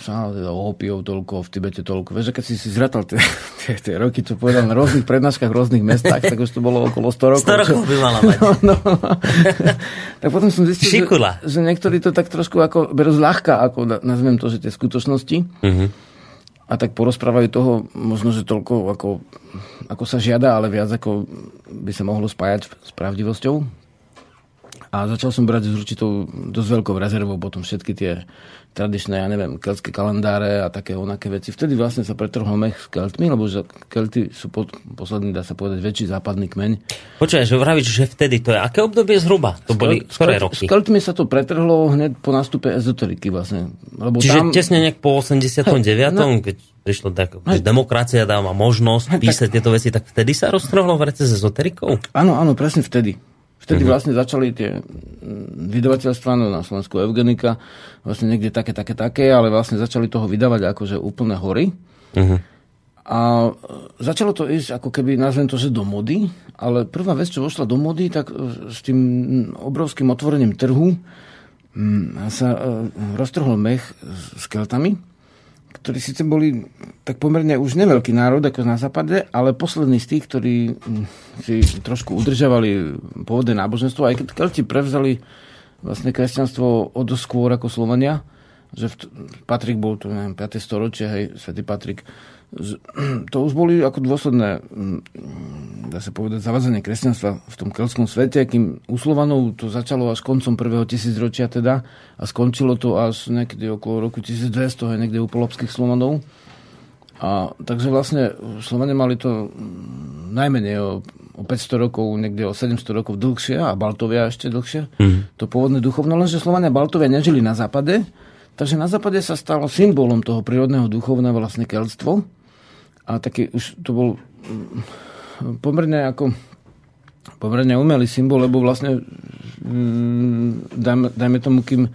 sa teda o opiov toľko, v Tibete toľko. Vieš, keď si si zratal tie, <laughs> tie, tie roky, čo povedal na rôznych prednáškach v rôznych mestách, tak už to bolo okolo 100 rokov. 100 rokov by mala <laughs> mať. No, no. <laughs> tak potom som zistil, že, že, niektorí to tak trošku ako berú zľahka, ako nazvem to, že tie skutočnosti. Uh-huh. A tak porozprávajú toho možno, že toľko, ako, ako sa žiada, ale viac ako by sa mohlo spájať s pravdivosťou. A začal som brať s určitou dosť veľkou rezervou potom všetky tie tradičné, ja neviem, keltské kalendáre a také onaké veci. Vtedy vlastne sa pretrhol mech s keltmi, lebo že kelty sú pod, posledný, dá sa povedať, väčší západný kmeň. Počkaj, že vravíš, že vtedy to je. Aké obdobie zhruba? To boli ktoré roky? S keltmi sa to pretrhlo hneď po nástupe ezoteriky vlastne. Lebo Čiže tam... tesne nejak po 89. Hej, no, keď prišlo tak, že demokracia dáva možnosť písať tieto veci, tak vtedy sa roztrhlo v s ezoterikou? Áno, áno, presne vtedy. Vtedy uh-huh. vlastne začali tie vydavateľstva no na Slovensku Eugenika, vlastne niekde také, také, také, ale vlastne začali toho vydávať akože úplne hory. Uh-huh. A e, začalo to ísť ako keby, nazvem to, že do mody, ale prvá vec, čo vošla do mody, tak e, s tým obrovským otvorením trhu sa e, roztrhol mech s keltami ktorí síce boli tak pomerne už neveľký národ ako na západe, ale posledný z tých, ktorí hm, si trošku udržavali pôvodné náboženstvo, aj keď Kelti prevzali vlastne kresťanstvo o dosť skôr ako Slovania, že Patrik bol to neviem, 5. storočie, hej, svätý Patrik, <clears throat> to už boli ako dôsledné, mm, dá sa povedať, zavazenie kresťanstva v tom kelskom svete, kým u Slovanov to začalo až koncom prvého tisícročia teda a skončilo to až niekedy okolo roku 1200, aj niekde u polopských Slovanov. A, takže vlastne Slovania mali to mm, najmenej o, o 500 rokov, niekde o 700 rokov dlhšie a Baltovia ešte dlhšie. Mm. To pôvodné duchovno, lenže Slovania Baltovia nežili na západe, takže na západe sa stalo symbolom toho prírodného duchovna vlastne kelstvo a taký už to bol mm, pomerne ako pomerne umelý symbol, lebo vlastne mm, dajme, dajme tomu, kým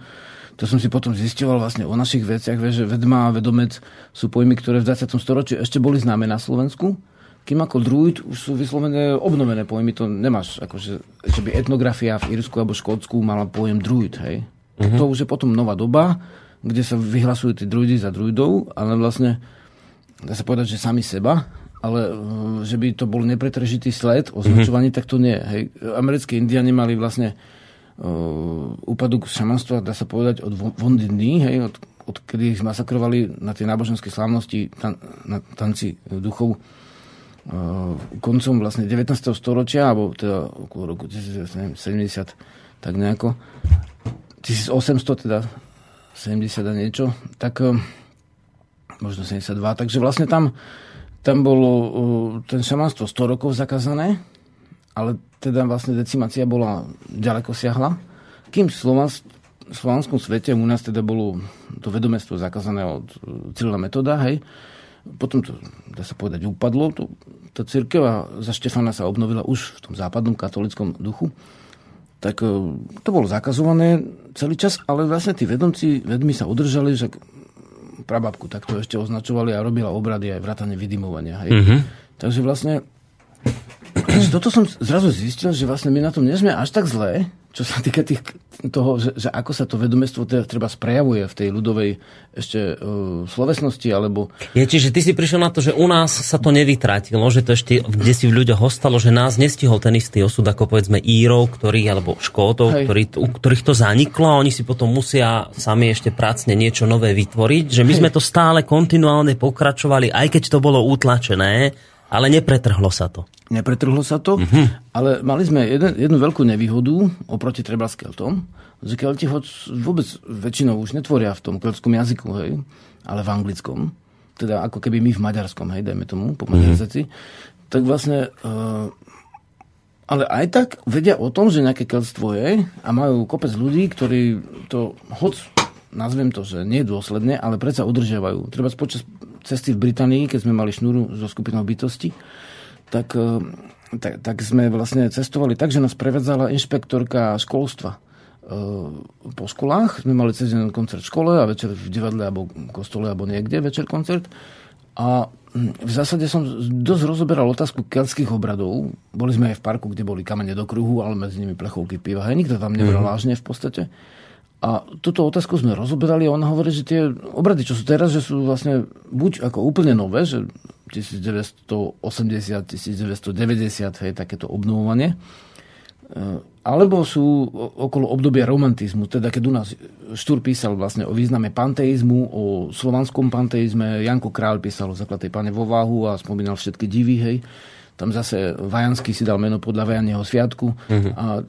to som si potom zistoval vlastne o našich veciach, že vedma a vedomec sú pojmy, ktoré v 20. storočí ešte boli známe na Slovensku, kým ako druid už sú vyslovené obnovené pojmy, to nemáš, akože, že by etnografia v Írsku alebo Škótsku mala pojem druid, hej. Uh-huh. To už je potom nová doba, kde sa vyhlasujú tí druidi za druidov, ale vlastne dá sa povedať, že sami seba, ale e, že by to bol nepretržitý sled označovaný, mm-hmm. tak to nie. Hej. Americkí indiani mali vlastne uh, úpadok šamanstva, dá sa povedať, od Vondiny, hej, od, od kedy ich masakrovali na tie náboženské slávnosti, tan, na tanci duchov uh, koncom vlastne 19. storočia, alebo teda okolo roku 1970, tak nejako, 1800 teda, 70 a niečo, tak uh, možno 72. Takže vlastne tam, tam bolo ten šamanstvo 100 rokov zakázané, ale teda vlastne decimácia bola ďaleko siahla. Kým v slovanskom svete u nás teda bolo to vedomestvo zakázané od Cyrila metoda, hej, potom to, dá sa povedať, upadlo. To, tá církev za Štefana sa obnovila už v tom západnom katolickom duchu. Tak e, to bolo zakazované celý čas, ale vlastne tí vedomci, vedmi sa udržali, že prababku takto ešte označovali a robila obrady aj vrátane vydimovania. Hej. Mm-hmm. Takže vlastne <clears throat> toto som zrazu zistil, že vlastne my na tom nie sme až tak zlé, čo sa týka tých, toho, že, že ako sa to vedomestvo teda treba sprejavuje v tej ľudovej ešte uh, slovesnosti, alebo... Je, čiže ty si prišiel na to, že u nás sa to nevytrátilo, že to ešte kde si v ľuďoch ostalo, že nás nestihol ten istý osud ako povedzme Írov, ktorý, alebo Škótov, ktorý, u ktorých to zaniklo a oni si potom musia sami ešte prácne niečo nové vytvoriť, že my Hej. sme to stále kontinuálne pokračovali, aj keď to bolo utlačené, ale nepretrhlo sa to. Nepretrhlo sa to, uh-huh. ale mali sme jeden, jednu veľkú nevýhodu oproti treba Keltom, že Kelti hoď vôbec väčšinou už netvoria v tom keltskom jazyku, hej, ale v anglickom. Teda ako keby my v maďarskom, hej, dajme tomu, po maďarizácii. Uh-huh. Tak vlastne... Uh, ale aj tak vedia o tom, že nejaké keltstvo je a majú kopec ľudí, ktorí to, hoď nazvem to, že nie dôsledne, ale predsa udržiavajú. Treba počas cesty v Británii, keď sme mali šnúru so skupinou bytosti, tak, eh, tak, tak sme vlastne cestovali tak, že nás prevádzala inšpektorka školstva. Eh, po školách sme mali cez jeden koncert v škole a večer v divadle alebo kostole alebo niekde večer koncert. A hm, v zásade som dosť rozoberal otázku keltských obradov. Boli sme aj v parku, kde boli kamene do kruhu, ale medzi nimi plechovky piva. Hej, nikto tam nebral mm. vážne v podstate. A túto otázku sme rozoberali a ona hovorí, že tie obrady, čo sú teraz, že sú vlastne buď ako úplne nové, že 1980, 1990, hej, takéto obnovovanie, e, alebo sú okolo obdobia romantizmu, teda keď u nás Štúr písal vlastne o význame panteizmu, o slovanskom panteizme, Janko Král písal o základnej pane vo váhu a spomínal všetky divy, hej. Tam zase Vajanský si dal meno podľa Vajaného sviatku. Uh-huh. A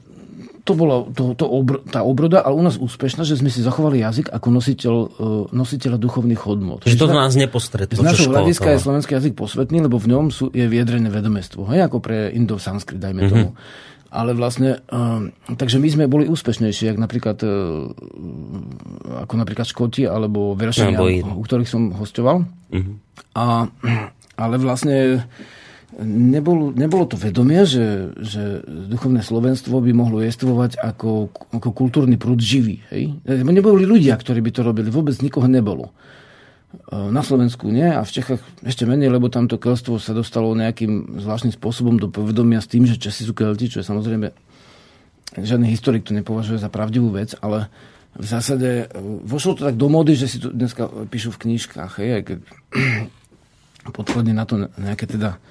to bola to, to obr, tá obroda, ale u nás úspešná, že sme si zachovali jazyk ako nositeľ, e, nositeľa duchovných hodnot. Že to nás nepostretlo. Z našho hľadiska je slovenský jazyk posvetný, lebo v ňom sú, je vyjadrené vedomestvo. Hej, ako pre Indov sanskrit, dajme mm-hmm. tomu. Ale vlastne, um, takže my sme boli úspešnejší, ako napríklad, uh, ako napríklad Škoti alebo Veršania, u ktorých som hostoval. Mm-hmm. A, ale vlastne nebolo, nebolo to vedomie, že, že duchovné slovenstvo by mohlo jestvovať ako, ako kultúrny prúd živý. Hej? Neboli ľudia, ktorí by to robili. Vôbec nikoho nebolo. E, na Slovensku nie a v Čechách ešte menej, lebo tamto kelstvo sa dostalo nejakým zvláštnym spôsobom do povedomia s tým, že Česi sú kelti, čo je samozrejme žiadny historik to nepovažuje za pravdivú vec, ale v zásade e, vošlo to tak do mody, že si to dneska píšu v knižkách. Hej, keď <clears throat> podkladne na to nejaké teda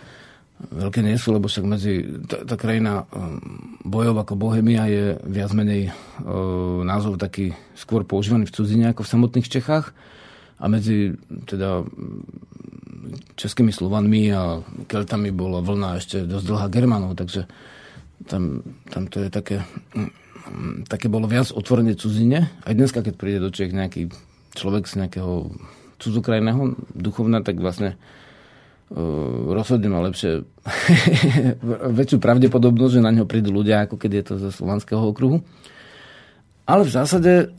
veľké nie sú, lebo však medzi tá, tá krajina um, bojov ako Bohemia je viac menej uh, názov taký skôr používaný v cudzine ako v samotných Čechách a medzi teda českými Slovanmi a Keltami bola vlna ešte dosť dlhá Germanov, takže tam, tam to je také, také bolo viac otvorenie cudzine. Aj dneska, keď príde do Čech nejaký človek z nejakého cudzokrajného duchovna, tak vlastne rozhodne má lepšie <laughs> väčšiu pravdepodobnosť, že na ňo prídu ľudia, ako keď je to zo slovanského okruhu. Ale v zásade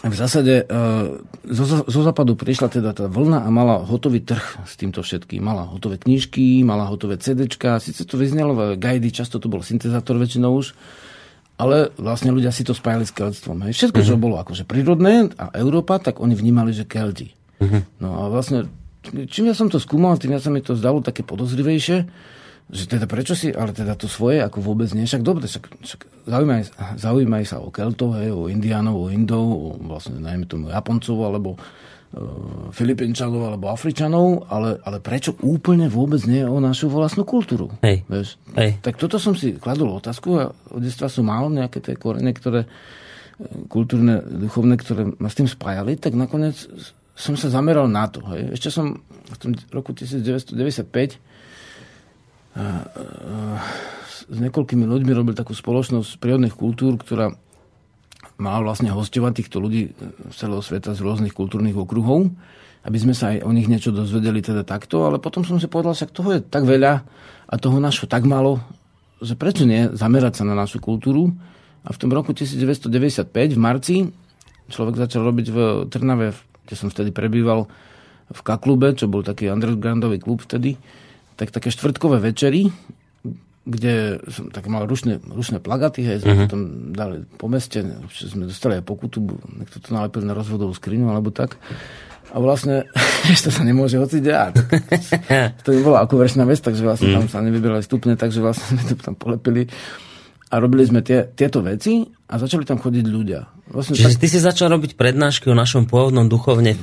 v zásade uh, zo, zo západu prišla teda tá vlna a mala hotový trh s týmto všetkým. Mala hotové knižky, mala hotové CDčka, síce to vyznelo v guidy, často to bol syntezátor väčšinou už, ale vlastne ľudia si to spájali s keľstvom. Hej. Všetko, mm-hmm. čo bolo akože prírodné a Európa, tak oni vnímali, že kelti. Mm-hmm. No a vlastne čím ja som to skúmal, tým ja sa mi to zdalo také podozrivejšie, že teda prečo si, ale teda to svoje ako vôbec nie, však dobre, však, však zaujímaj, zaujímaj sa o Keltov, hej, o Indiánov, o Indov, o vlastne najmä tomu Japoncov, alebo uh, Filipinčanov, alebo Afričanov, ale, ale prečo úplne vôbec nie o našu vlastnú kultúru? Hej. Vieš? Hej. Tak toto som si kladol otázku a od detstva som mal nejaké tie korene, ktoré e, kultúrne, duchovné, ktoré ma s tým spájali, tak nakoniec som sa zameral na to. Hej. Ešte som v tom roku 1995 a, a, s niekoľkými ľuďmi robil takú spoločnosť prírodných kultúr, ktorá mala vlastne hostovať týchto ľudí z celého sveta z rôznych kultúrnych okruhov, aby sme sa aj o nich niečo dozvedeli teda takto, ale potom som si povedal, že toho je tak veľa a toho našho tak málo, že prečo nie zamerať sa na našu kultúru. A v tom roku 1995 v marci človek začal robiť v Trnave v kde som vtedy prebýval v Kaklube, čo bol taký undergroundový klub vtedy, tak také štvrtkové večery, kde som tak mal rušné, rušné plagaty, hej, sme uh-huh. potom dali po meste, sme dostali aj pokutu, niekto to nalepil na rozvodovú skrinu alebo tak. A vlastne, <laughs> ešte sa nemôže hociť a <laughs> to by bola ako vršná vec, takže vlastne mm. tam sa nevyberali stupne, takže vlastne sme to tam polepili. A robili sme tie, tieto veci a začali tam chodiť ľudia. Vlastne Čiže tak... ty si začal robiť prednášky o našom pôvodnom duchovne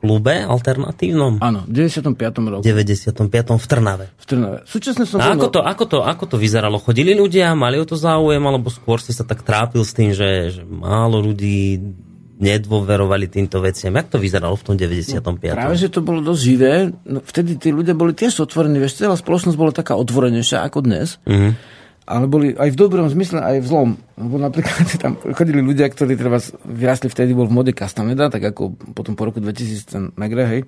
klube alternatívnom? Áno, v 95. roku. 95. v Trnave. V Trnave. Súčasne som... A ako, to, ako, to, ako to vyzeralo? Chodili ľudia, mali o to záujem, alebo skôr si sa tak trápil s tým, že, že málo ľudí nedôverovali týmto veciam. Jak to vyzeralo v tom 95. No, práve, že to bolo dosť živé. No, vtedy tí ľudia boli tiež otvorení. Vieš, celá spoločnosť bola taká otvorenejšia ako dnes. Mm-hmm ale boli aj v dobrom zmysle, aj v zlom. Lebo napríklad <laughs> tam chodili ľudia, ktorí treba vyrastli vtedy, bol v mode Castaneda, tak ako potom po roku 2000 ten Megre, hej.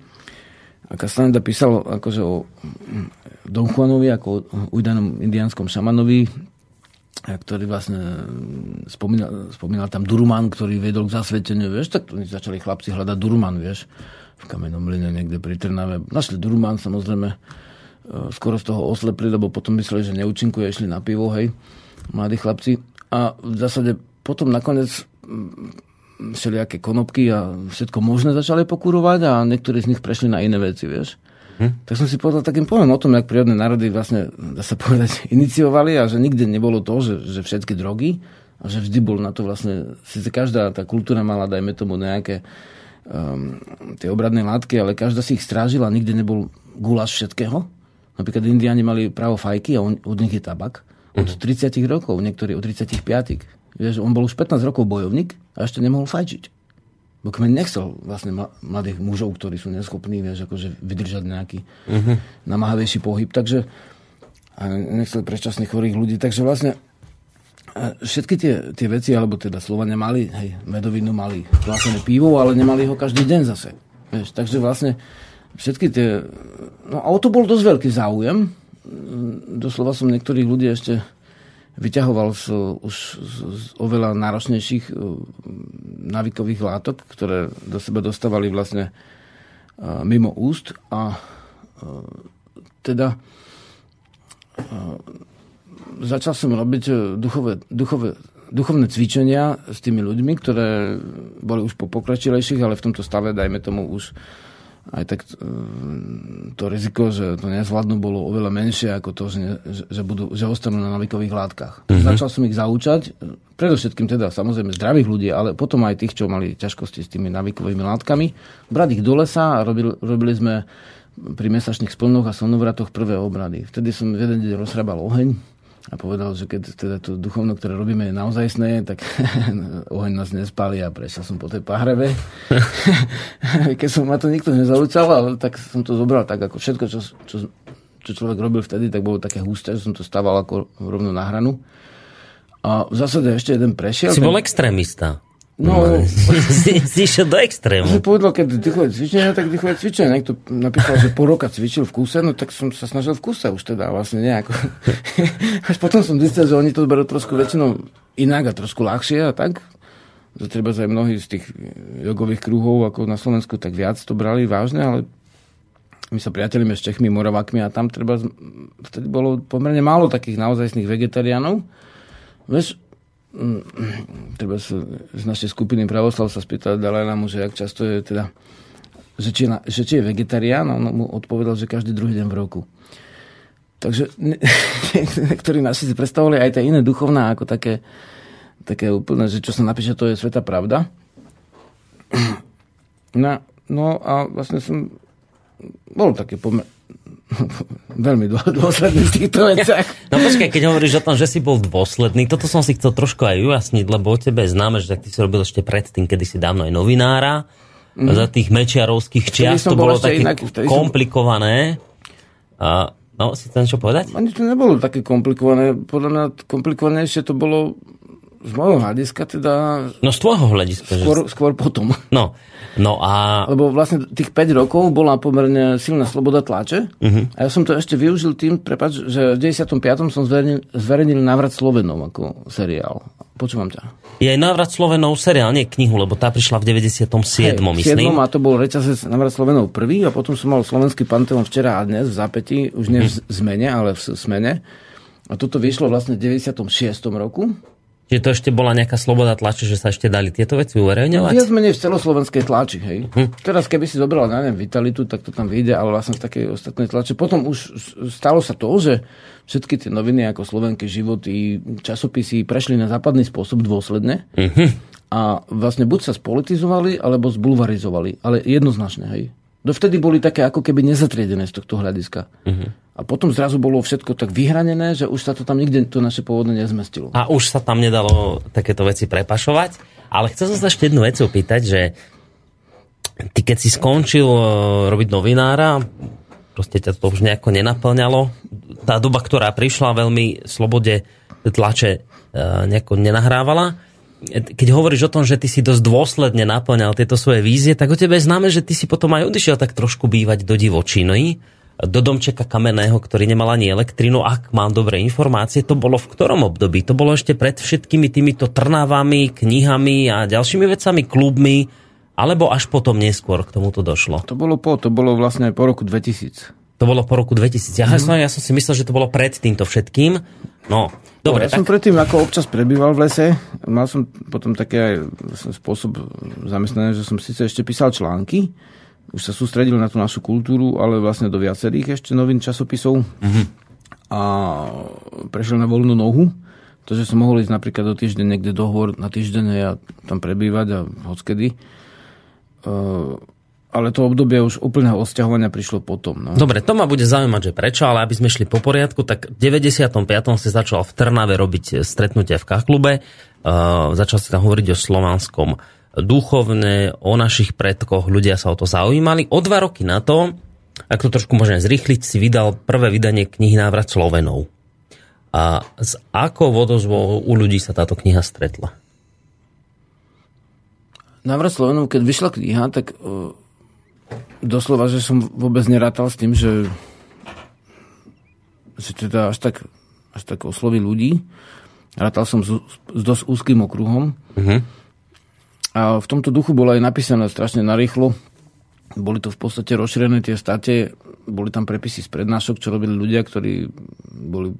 A Castaneda písal akože o mm, Don Juanovi, ako o ujdanom indianskom šamanovi, ktorý vlastne mm, spomínal, spomínal tam Durman, ktorý vedol k zasveteniu, vieš, tak oni začali chlapci hľadať Durman, vieš, v kamenom mline niekde pri Trnave. Našli Durman, samozrejme, skoro z toho oslepli, lebo potom mysleli, že neúčinkuje, išli na pivo, hej, mladí chlapci. A v zásade potom nakoniec mm, všelijaké konopky a všetko možné začali pokurovať a niektorí z nich prešli na iné veci, vieš. Hm? Tak som si povedal takým poviem o tom, jak prírodné národy vlastne, dá sa povedať, <laughs> iniciovali a že nikde nebolo to, že, že všetky drogy a že vždy bol na to vlastne, síce každá tá kultúra mala, dajme tomu nejaké um, tie obradné látky, ale každá si ich strážila a nikde nebol guláš všetkého. Napríklad Indiáni mali právo fajky a on, od nich je tabak. Od uh-huh. Mhm. 30 rokov, niektorí od 35. Vieš, on bol už 15 rokov bojovník a ešte nemohol fajčiť. Bo kmeň nechcel vlastne mladých mužov, ktorí sú neschopní, vieš, akože vydržať nejaký uh-huh. namáhavejší pohyb. Takže a nechcel prečasných chorých ľudí. Takže vlastne všetky tie, tie veci, alebo teda Slovania mali, hej, medovinu mali vlastne pivo, ale nemali ho každý deň zase. Vieš, takže vlastne všetky tie... No a o to bol dosť veľký záujem. Doslova som niektorých ľudí ešte vyťahoval z, už z, z oveľa náročnejších uh, návykových látok, ktoré do seba dostávali vlastne uh, mimo úst a uh, teda začal som robiť duchové, duchové, duchovné cvičenia s tými ľuďmi, ktoré boli už po pokračilejších, ale v tomto stave, dajme tomu, už aj tak e, to riziko, že to nezvládnu, bolo oveľa menšie ako to, že, ne, že, budú, že ostanú na navikových látkach. Mm-hmm. Začal som ich zaučať, predovšetkým teda samozrejme zdravých ľudí, ale potom aj tých, čo mali ťažkosti s tými navikovými látkami, brať ich do lesa a robil, robili sme pri mesačných splnoch a slnovratoch prvé obrady. Vtedy som jeden deň rozhrabal oheň, a povedal, že keď teda to duchovno, ktoré robíme, je naozaj sné, tak <laughs> oheň nás nespali a prešiel som po tej pahrebe. <laughs> keď som ma to nikto nezaučal, ale tak som to zobral tak, ako všetko, čo, čo, čo človek robil vtedy, tak bolo také husté, že som to stával ako rovno na hranu. A v zásade ešte jeden prešiel. Si ten... bol extrémista. No, no <laughs> si, si išiel do extrému. Som povedal, keď dýchové cvičenie, tak dýchové cvičenie. Niekto napísal, že po roka cvičil v kúse, no tak som sa snažil v kúse už teda vlastne nejako. <laughs> Až potom som zistil, že oni to berú trošku väčšinou inak a trošku ľahšie a tak. To treba aj mnohí z tých jogových kruhov ako na Slovensku tak viac to brali vážne, ale my sa priateľíme s Čechmi, Moravakmi a tam treba, vtedy bolo pomerne málo takých naozajstných vegetariánov. Vieš, treba sa z našej skupiny Pravoslav sa spýtať Dalajlamu, že jak často je teda že či, je, že či je vegetarián on mu odpovedal, že každý druhý deň v roku. Takže <laughs> niektorí naši si predstavovali aj tie iné duchovná ako také, také úplne, že čo sa napíše, to je sveta pravda. <clears throat> No, no a vlastne som bol také pomer, <laughs> veľmi dôsledný v týchto veciach. <laughs> No počkaj, keď hovoríš o tom, že si bol dôsledný, toto som si chcel trošku aj ujasniť, lebo o tebe je známe, že ty si robil ešte predtým, kedy si dávno aj novinára, mm. za tých mečiarovských čiast to bolo také inak, komplikované. A, no, si chcem čo povedať? Ani to nebolo také komplikované. Podľa mňa komplikovanejšie to bolo z môjho hľadiska teda... No z tvojho hľadiska. Skôr, že... skôr potom. No, no a... Lebo vlastne tých 5 rokov bola pomerne silná sloboda tlače uh-huh. a ja som to ešte využil tým, prepáč, že v 95. som zverejnil, zverejnil Návrat Slovenov ako seriál. Počúvam ťa. Je aj Návrat Slovenov seriál, nie knihu, lebo tá prišla v 97. Hej, myslím. 7. a to bol reťazec Návrat Slovenov prvý a potom som mal slovenský panteón včera a dnes v zápäti, už nie uh-huh. v mhm. zmene, ale v smene. A toto vyšlo vlastne v 96. roku. Čiže to ešte bola nejaká sloboda tlače, že sa ešte dali tieto veci uverejňovať? Viac menej v celoslovenskej tlači, hej. Hm. Teraz keby si zobrala, neviem, Vitalitu, tak to tam vyjde, ale vlastne v takej ostatnej tlače. Potom už stalo sa to, že všetky tie noviny ako Slovenky, životy, časopisy prešli na západný spôsob dôsledne. Uh-huh. A vlastne buď sa spolitizovali, alebo zbulvarizovali. Ale jednoznačne, hej. Dovtedy boli také ako keby nezatriedené z tohto hľadiska. Uh-huh. A potom zrazu bolo všetko tak vyhranené, že už sa to tam nikde to naše pôvodne nezmestilo. A už sa tam nedalo takéto veci prepašovať. Ale chcel som sa ešte jednu vec opýtať, že ty keď si skončil e, robiť novinára, proste ťa to už nejako nenaplňalo. Tá doba, ktorá prišla veľmi slobode tlače e, nejako nenahrávala keď hovoríš o tom, že ty si dosť dôsledne naplňal tieto svoje vízie, tak o tebe je známe, že ty si potom aj odišiel tak trošku bývať do divočiny, do domčeka kamenného, ktorý nemal ani elektrinu, ak mám dobré informácie, to bolo v ktorom období? To bolo ešte pred všetkými týmito trnávami, knihami a ďalšími vecami, klubmi, alebo až potom neskôr k tomuto došlo? To bolo po, to bolo vlastne po roku 2000. To bolo po roku 2000. Ja, mm-hmm. ja som si myslel, že to bolo pred týmto všetkým. No, Dobre, ja tak... som predtým ako občas prebýval v lese. Mal som potom také aj spôsob zamestnané, že som síce ešte písal články, už sa sústredil na tú našu kultúru, ale vlastne do viacerých ešte novín časopisov. Mm-hmm. A prešiel na voľnú nohu. To, že som mohol ísť napríklad do týždeň niekde dohovor na týždeň a tam prebývať a hockedy. Uh, ale to obdobie už úplného osťahovania prišlo potom. No. Dobre, to ma bude zaujímať, že prečo, ale aby sme šli po poriadku, tak v 95. si začal v Trnave robiť stretnutie v Kachklube, uh, začal si tam hovoriť o slovanskom duchovne, o našich predkoch, ľudia sa o to zaujímali. O dva roky na to, ak to trošku môžeme zrýchliť, si vydal prvé vydanie knihy Návrat Slovenov. A s akou vodozvou u ľudí sa táto kniha stretla? Návrat Slovenov, keď vyšla kniha, tak uh doslova, že som vôbec nerátal s tým, že, že teda až tak, až tak osloví ľudí. Rátal som s, s dosť úzkým okruhom. Uh-huh. A v tomto duchu bolo aj napísané strašne narýchlo. Boli to v podstate rozšírené tie state, boli tam prepisy z prednášok, čo robili ľudia, ktorí boli,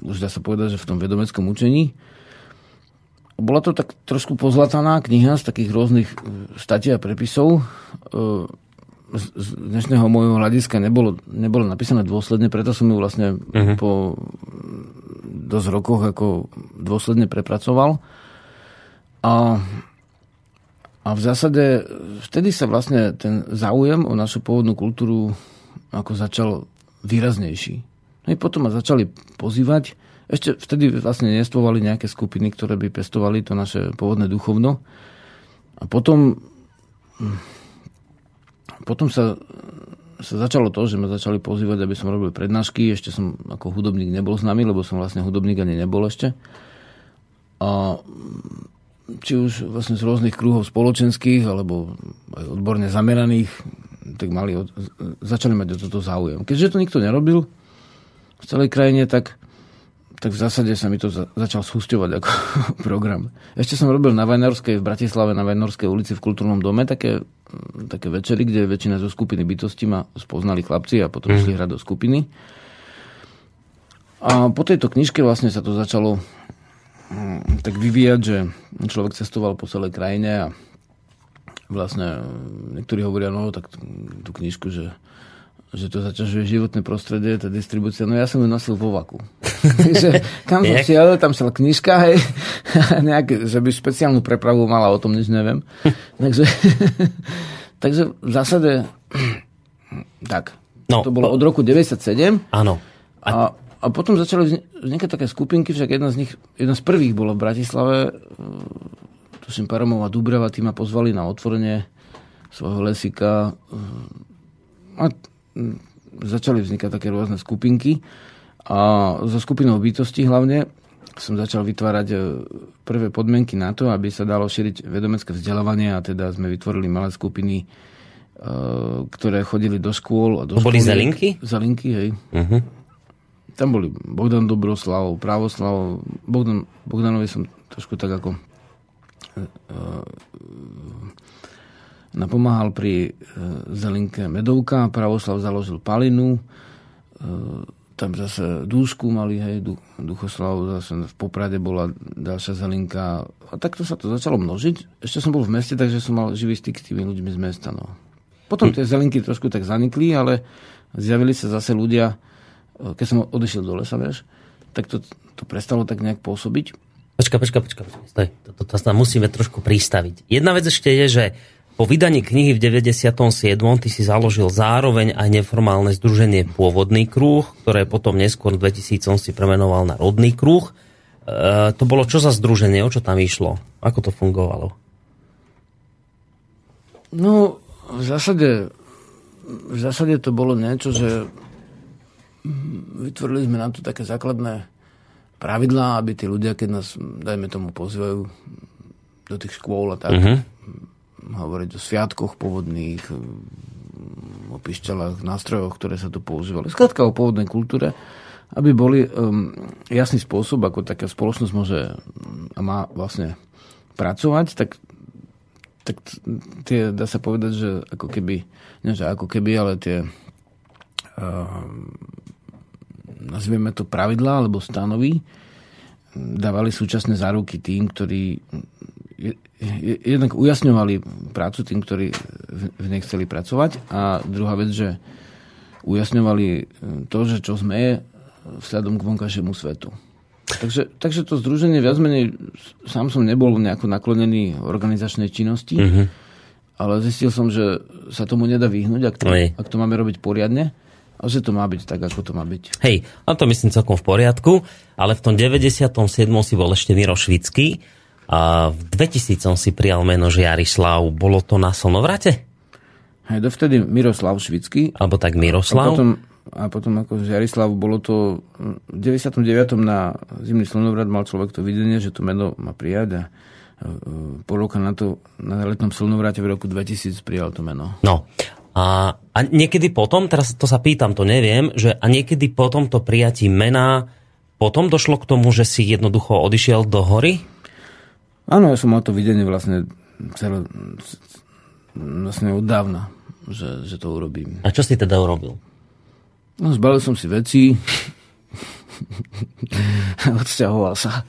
už dá sa povedať, že v tom vedomeckom učení. Bola to tak trošku pozlataná kniha z takých rôznych statí a prepisov. E, z dnešného môjho hľadiska nebolo, nebolo napísané dôsledne, preto som ju vlastne uh-huh. po dosť rokoch ako dôsledne prepracoval. A, a v zásade vtedy sa vlastne ten záujem o našu pôvodnú kultúru ako začal výraznejší. No i potom ma začali pozývať. Ešte vtedy vlastne nestvovali nejaké skupiny, ktoré by pestovali to naše pôvodné duchovno. A potom potom sa, sa začalo to, že ma začali pozývať, aby som robil prednášky. Ešte som ako hudobník nebol nami, lebo som vlastne hudobník ani nebol ešte. A či už vlastne z rôznych kruhov spoločenských, alebo aj odborne zameraných, tak mali od, začali mať o toto záujem. Keďže to nikto nerobil v celej krajine, tak tak v zásade sa mi to za, začal schúsťovať ako <laughs> program. Ešte som robil na Vajnorskej, v Bratislave na Vajnorskej ulici v kultúrnom dome také, mm, také večery, kde väčšina zo skupiny bytosti ma spoznali chlapci a potom mm. šli hrať do skupiny. A po tejto knižke vlastne sa to začalo tak vyvíjať, že človek cestoval po celej krajine a vlastne mm, niektorí hovoria, no tak tú knižku, že že to zaťažuje životné prostredie, tá distribúcia. No ja som ju nosil vo vaku. <laughs> Takže kam som šiel, tam sa knižka, hej, <laughs> nejak, že by špeciálnu prepravu mala, o tom nič neviem. <laughs> takže, takže v zásade tak. No, to bolo od roku 97. Áno. A... a, a potom začali vznikať také skupinky, však jedna z nich, jedna z prvých bola v Bratislave, e, tuším Paramová Dubrava, tí ma pozvali na otvorenie svojho lesika. E, a začali vznikať také rôzne skupinky a so skupinou bytosti hlavne som začal vytvárať e, prvé podmienky na to, aby sa dalo šíriť vedomecké vzdelávanie a teda sme vytvorili malé skupiny, ktoré chodili do škôl. A do to boli Zelinky? Zelinky, hej. Uh-huh. Tam boli Bogdan Dobroslav, Právoslav, Bogdan, Bogdanovi som trošku tak ako e, napomáhal pri e, zelinke Medovka, Pravoslav založil Palinu, e, tam zase dúšku mali, hej, Duchoslavu, zase v Poprade bola ďalšia zelinka. A takto sa to začalo množiť. Ešte som bol v meste, takže som mal živý styk s tými ľuďmi z mesta. No. Potom tie zelinky trošku tak zanikli, ale zjavili sa zase ľudia, keď som odišiel do lesa, vieš, tak to, to prestalo tak nejak pôsobiť. Počka, počka, počka. Stoj. To, to, to, to musíme trošku pristaviť. Jedna vec ešte je, že po vydaní knihy v 97. ty si založil zároveň aj neformálne združenie Pôvodný kruh, ktoré potom neskôr v 2000 si premenoval na Rodný kruh. E, to bolo čo za združenie? O čo tam išlo? Ako to fungovalo? No, v zásade, v zásade to bolo niečo, že vytvorili sme na to také základné pravidlá, aby tí ľudia, keď nás, dajme tomu, pozývajú do tých škôl a tak, uh-huh hovoriť o sviatkoch pôvodných, o pišťalách, nástrojoch, ktoré sa tu používali. Skladka o pôvodnej kultúre, aby boli um, jasný spôsob, ako taká spoločnosť môže a má vlastne pracovať, tak, tak tie, dá sa povedať, že ako keby, nie že ako keby, ale tie uh, nazvieme to pravidlá alebo stanovy, dávali súčasné záruky tým, ktorí jednak ujasňovali prácu tým, ktorí v nej chceli pracovať a druhá vec, že ujasňovali to, že čo sme vzhľadom k vonkajšiemu svetu. Takže, takže to združenie viac menej, sám som nebol nejako naklonený organizačnej činnosti, mm-hmm. ale zistil som, že sa tomu nedá vyhnúť, ak to, ak to máme robiť poriadne a že to má byť tak, ako to má byť. Hej, a to myslím celkom v poriadku, ale v tom 97. si bol ešte Miro Švický, a v 2000 som si prijal meno Žiarislav. Bolo to na Slnovrate? Hej, dovtedy Miroslav Švický. Alebo tak Miroslav. A potom, a potom ako Žiarislav, bolo to v 99. na zimný Slnovrat mal človek to videnie, že to meno má prijať a e, pol roka na to, na letnom Slnovrate v roku 2000 prijal to meno. No, a, a niekedy potom, teraz to sa pýtam, to neviem, že a niekedy potom to prijatí mena, potom došlo k tomu, že si jednoducho odišiel do hory? Áno, ja som mal to videnie vlastne celé, vlastne od dávna, že, že to urobím. A čo si teda urobil? No, zbalil som si veci, <laughs> odsťahoval sa.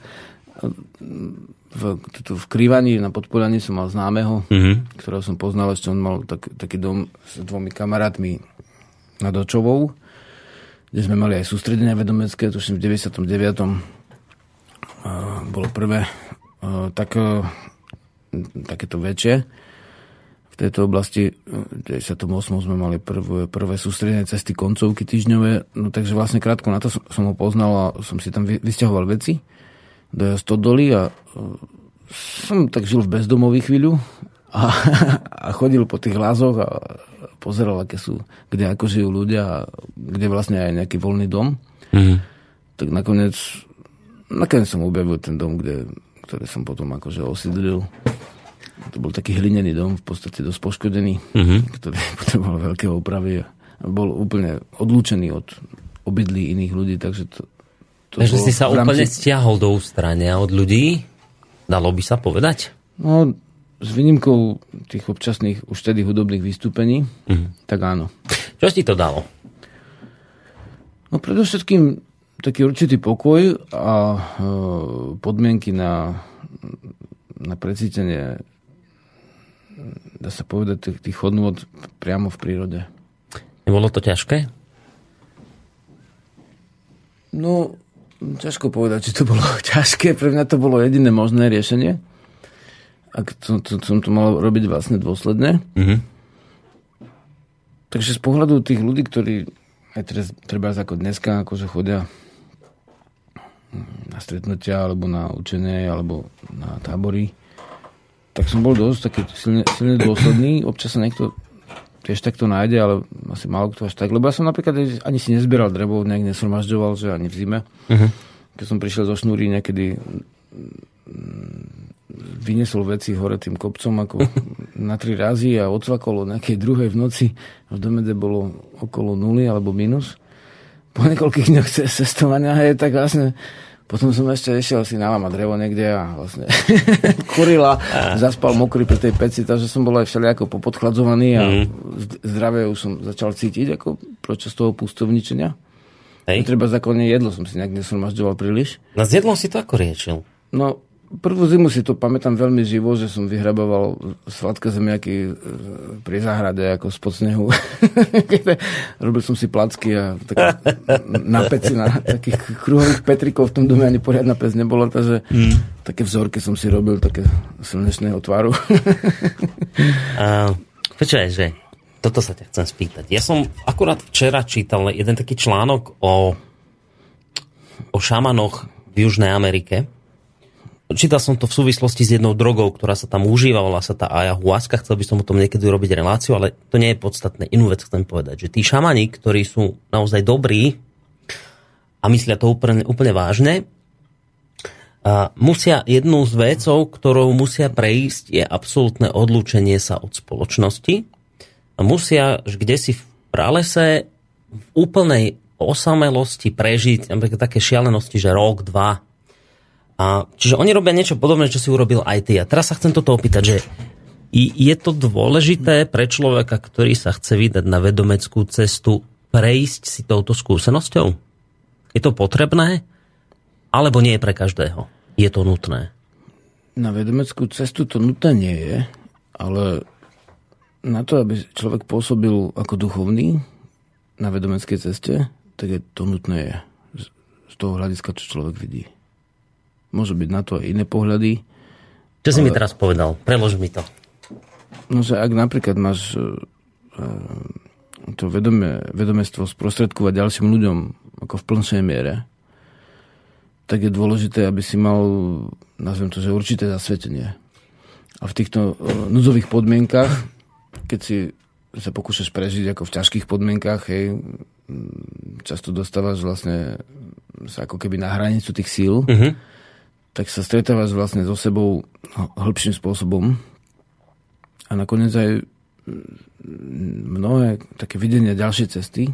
V, tu, v Krývaní na Podpolaní som mal známeho, mm-hmm. ktorého som poznal, ešte on mal tak, taký dom s dvomi kamarátmi nad Očovou, kde sme mali aj sústredenia vedomecké, tuším v 99. bolo prvé tak, takéto väčšie. V tejto oblasti v 98. sme mali prvé, prvé sústredenie cesty koncovky týždňové, no takže vlastne krátko na to som, som ho poznal a som si tam vysťahoval veci do jeho stodoly a som tak žil v bezdomový chvíľu a, <laughs> a chodil po tých lázoch a pozeral, aké sú, kde ako žijú ľudia a kde vlastne aj nejaký voľný dom. Mm. Tak nakoniec, nakoniec som objavil ten dom, kde ktoré som potom akože osídlil. To bol taký hlinený dom, v podstate dosť poškodený, mm-hmm. ktorý <laughs> potreboval veľké opravy a bol úplne odlúčený od obydlí iných ľudí, takže to... takže si sa rámci... úplne stiahol do ústrania od ľudí? Dalo by sa povedať? No, s výnimkou tých občasných už tedy hudobných vystúpení, mm-hmm. tak áno. Čo ti to dalo? No predovšetkým taký určitý pokoj a e, podmienky na, na precítenie dá sa povedať, tých, tých hodnôt priamo v prírode. Nebolo to ťažké? No, ťažko povedať, či to bolo <laughs> ťažké. Pre mňa to bolo jediné možné riešenie. Ak to, to, som to mal robiť vlastne dôsledne. Mm-hmm. Takže z pohľadu tých ľudí, ktorí aj teraz, treba ako dneska, akože chodia na stretnutia, alebo na učenie, alebo na tábory, tak som bol dosť taký silne, silne dôsledný. Občas sa niekto tiež takto nájde, ale asi málo kto až tak. Lebo ja som napríklad ani si nezbieral drevo, nejak nesromažďoval, že ani v zime. Uh-huh. Keď som prišiel zo šnúry niekedy vyniesol veci hore tým kopcom ako <laughs> na tri razy a odsvakolo nejakej druhej v noci. V domede bolo okolo nuly alebo minus. Po niekoľkých dňoch <laughs> cestovania je tak vlastne potom som ešte išiel si na mama drevo niekde a vlastne <laughs> kurila, zaspal mokrý pri tej peci, takže som bol aj všelijako popodchladzovaný a mm. zdravie už som začal cítiť ako počas toho pustovničenia. Hej? Treba zákonne jedlo som si nejak nesromažďoval príliš. Na s jedlom si to ako riešil? No, Prvú zimu si to pamätám veľmi živo, že som vyhraboval sladké zemiaky e, pri záhrade ako spod snehu. <laughs> Robil som si placky a tak, na peci na takých kruhových petrikov v tom dome ani poriadna pec nebolo, takže mm. také vzorky som si robil, také slnečného tvaru. <laughs> uh, počúvaj, že toto sa ťa chcem spýtať. Ja som akurát včera čítal jeden taký článok o, o šamanoch v Južnej Amerike, Čítal som to v súvislosti s jednou drogou, ktorá sa tam užíva, volá sa tá ayahuasca. Chcel by som o tom niekedy urobiť reláciu, ale to nie je podstatné. Inú vec chcem povedať, že tí šamani, ktorí sú naozaj dobrí a myslia to úplne, úplne vážne, a musia jednu z vecou, ktorou musia prejsť, je absolútne odlúčenie sa od spoločnosti. A musia kde si v pralese v úplnej osamelosti prežiť také šialenosti, že rok, dva, a, čiže oni robia niečo podobné, čo si urobil aj ty. A teraz sa chcem toto opýtať, že je to dôležité pre človeka, ktorý sa chce vydať na vedomeckú cestu, prejsť si touto skúsenosťou? Je to potrebné? Alebo nie je pre každého? Je to nutné? Na vedomeckú cestu to nutné nie je, ale na to, aby človek pôsobil ako duchovný na vedomeckej ceste, tak je to nutné je z toho hľadiska, čo človek vidí. Môžu byť na to aj iné pohľady. Čo si ale... mi teraz povedal? Prelož mi to. No, že ak napríklad máš uh, to vedomé, vedomestvo sprostredkovať ďalším ľuďom ako v plnšej miere, tak je dôležité, aby si mal, nazvem to, že určité zasvetenie. A v týchto uh, núdzových podmienkach, keď si sa pokúšaš prežiť ako v ťažkých podmienkach, hej, často dostávaš vlastne sa ako keby na hranicu tých síl, uh-huh tak sa stretávaš vlastne so sebou hĺbším spôsobom a nakoniec aj mnohé také videnia ďalšej cesty,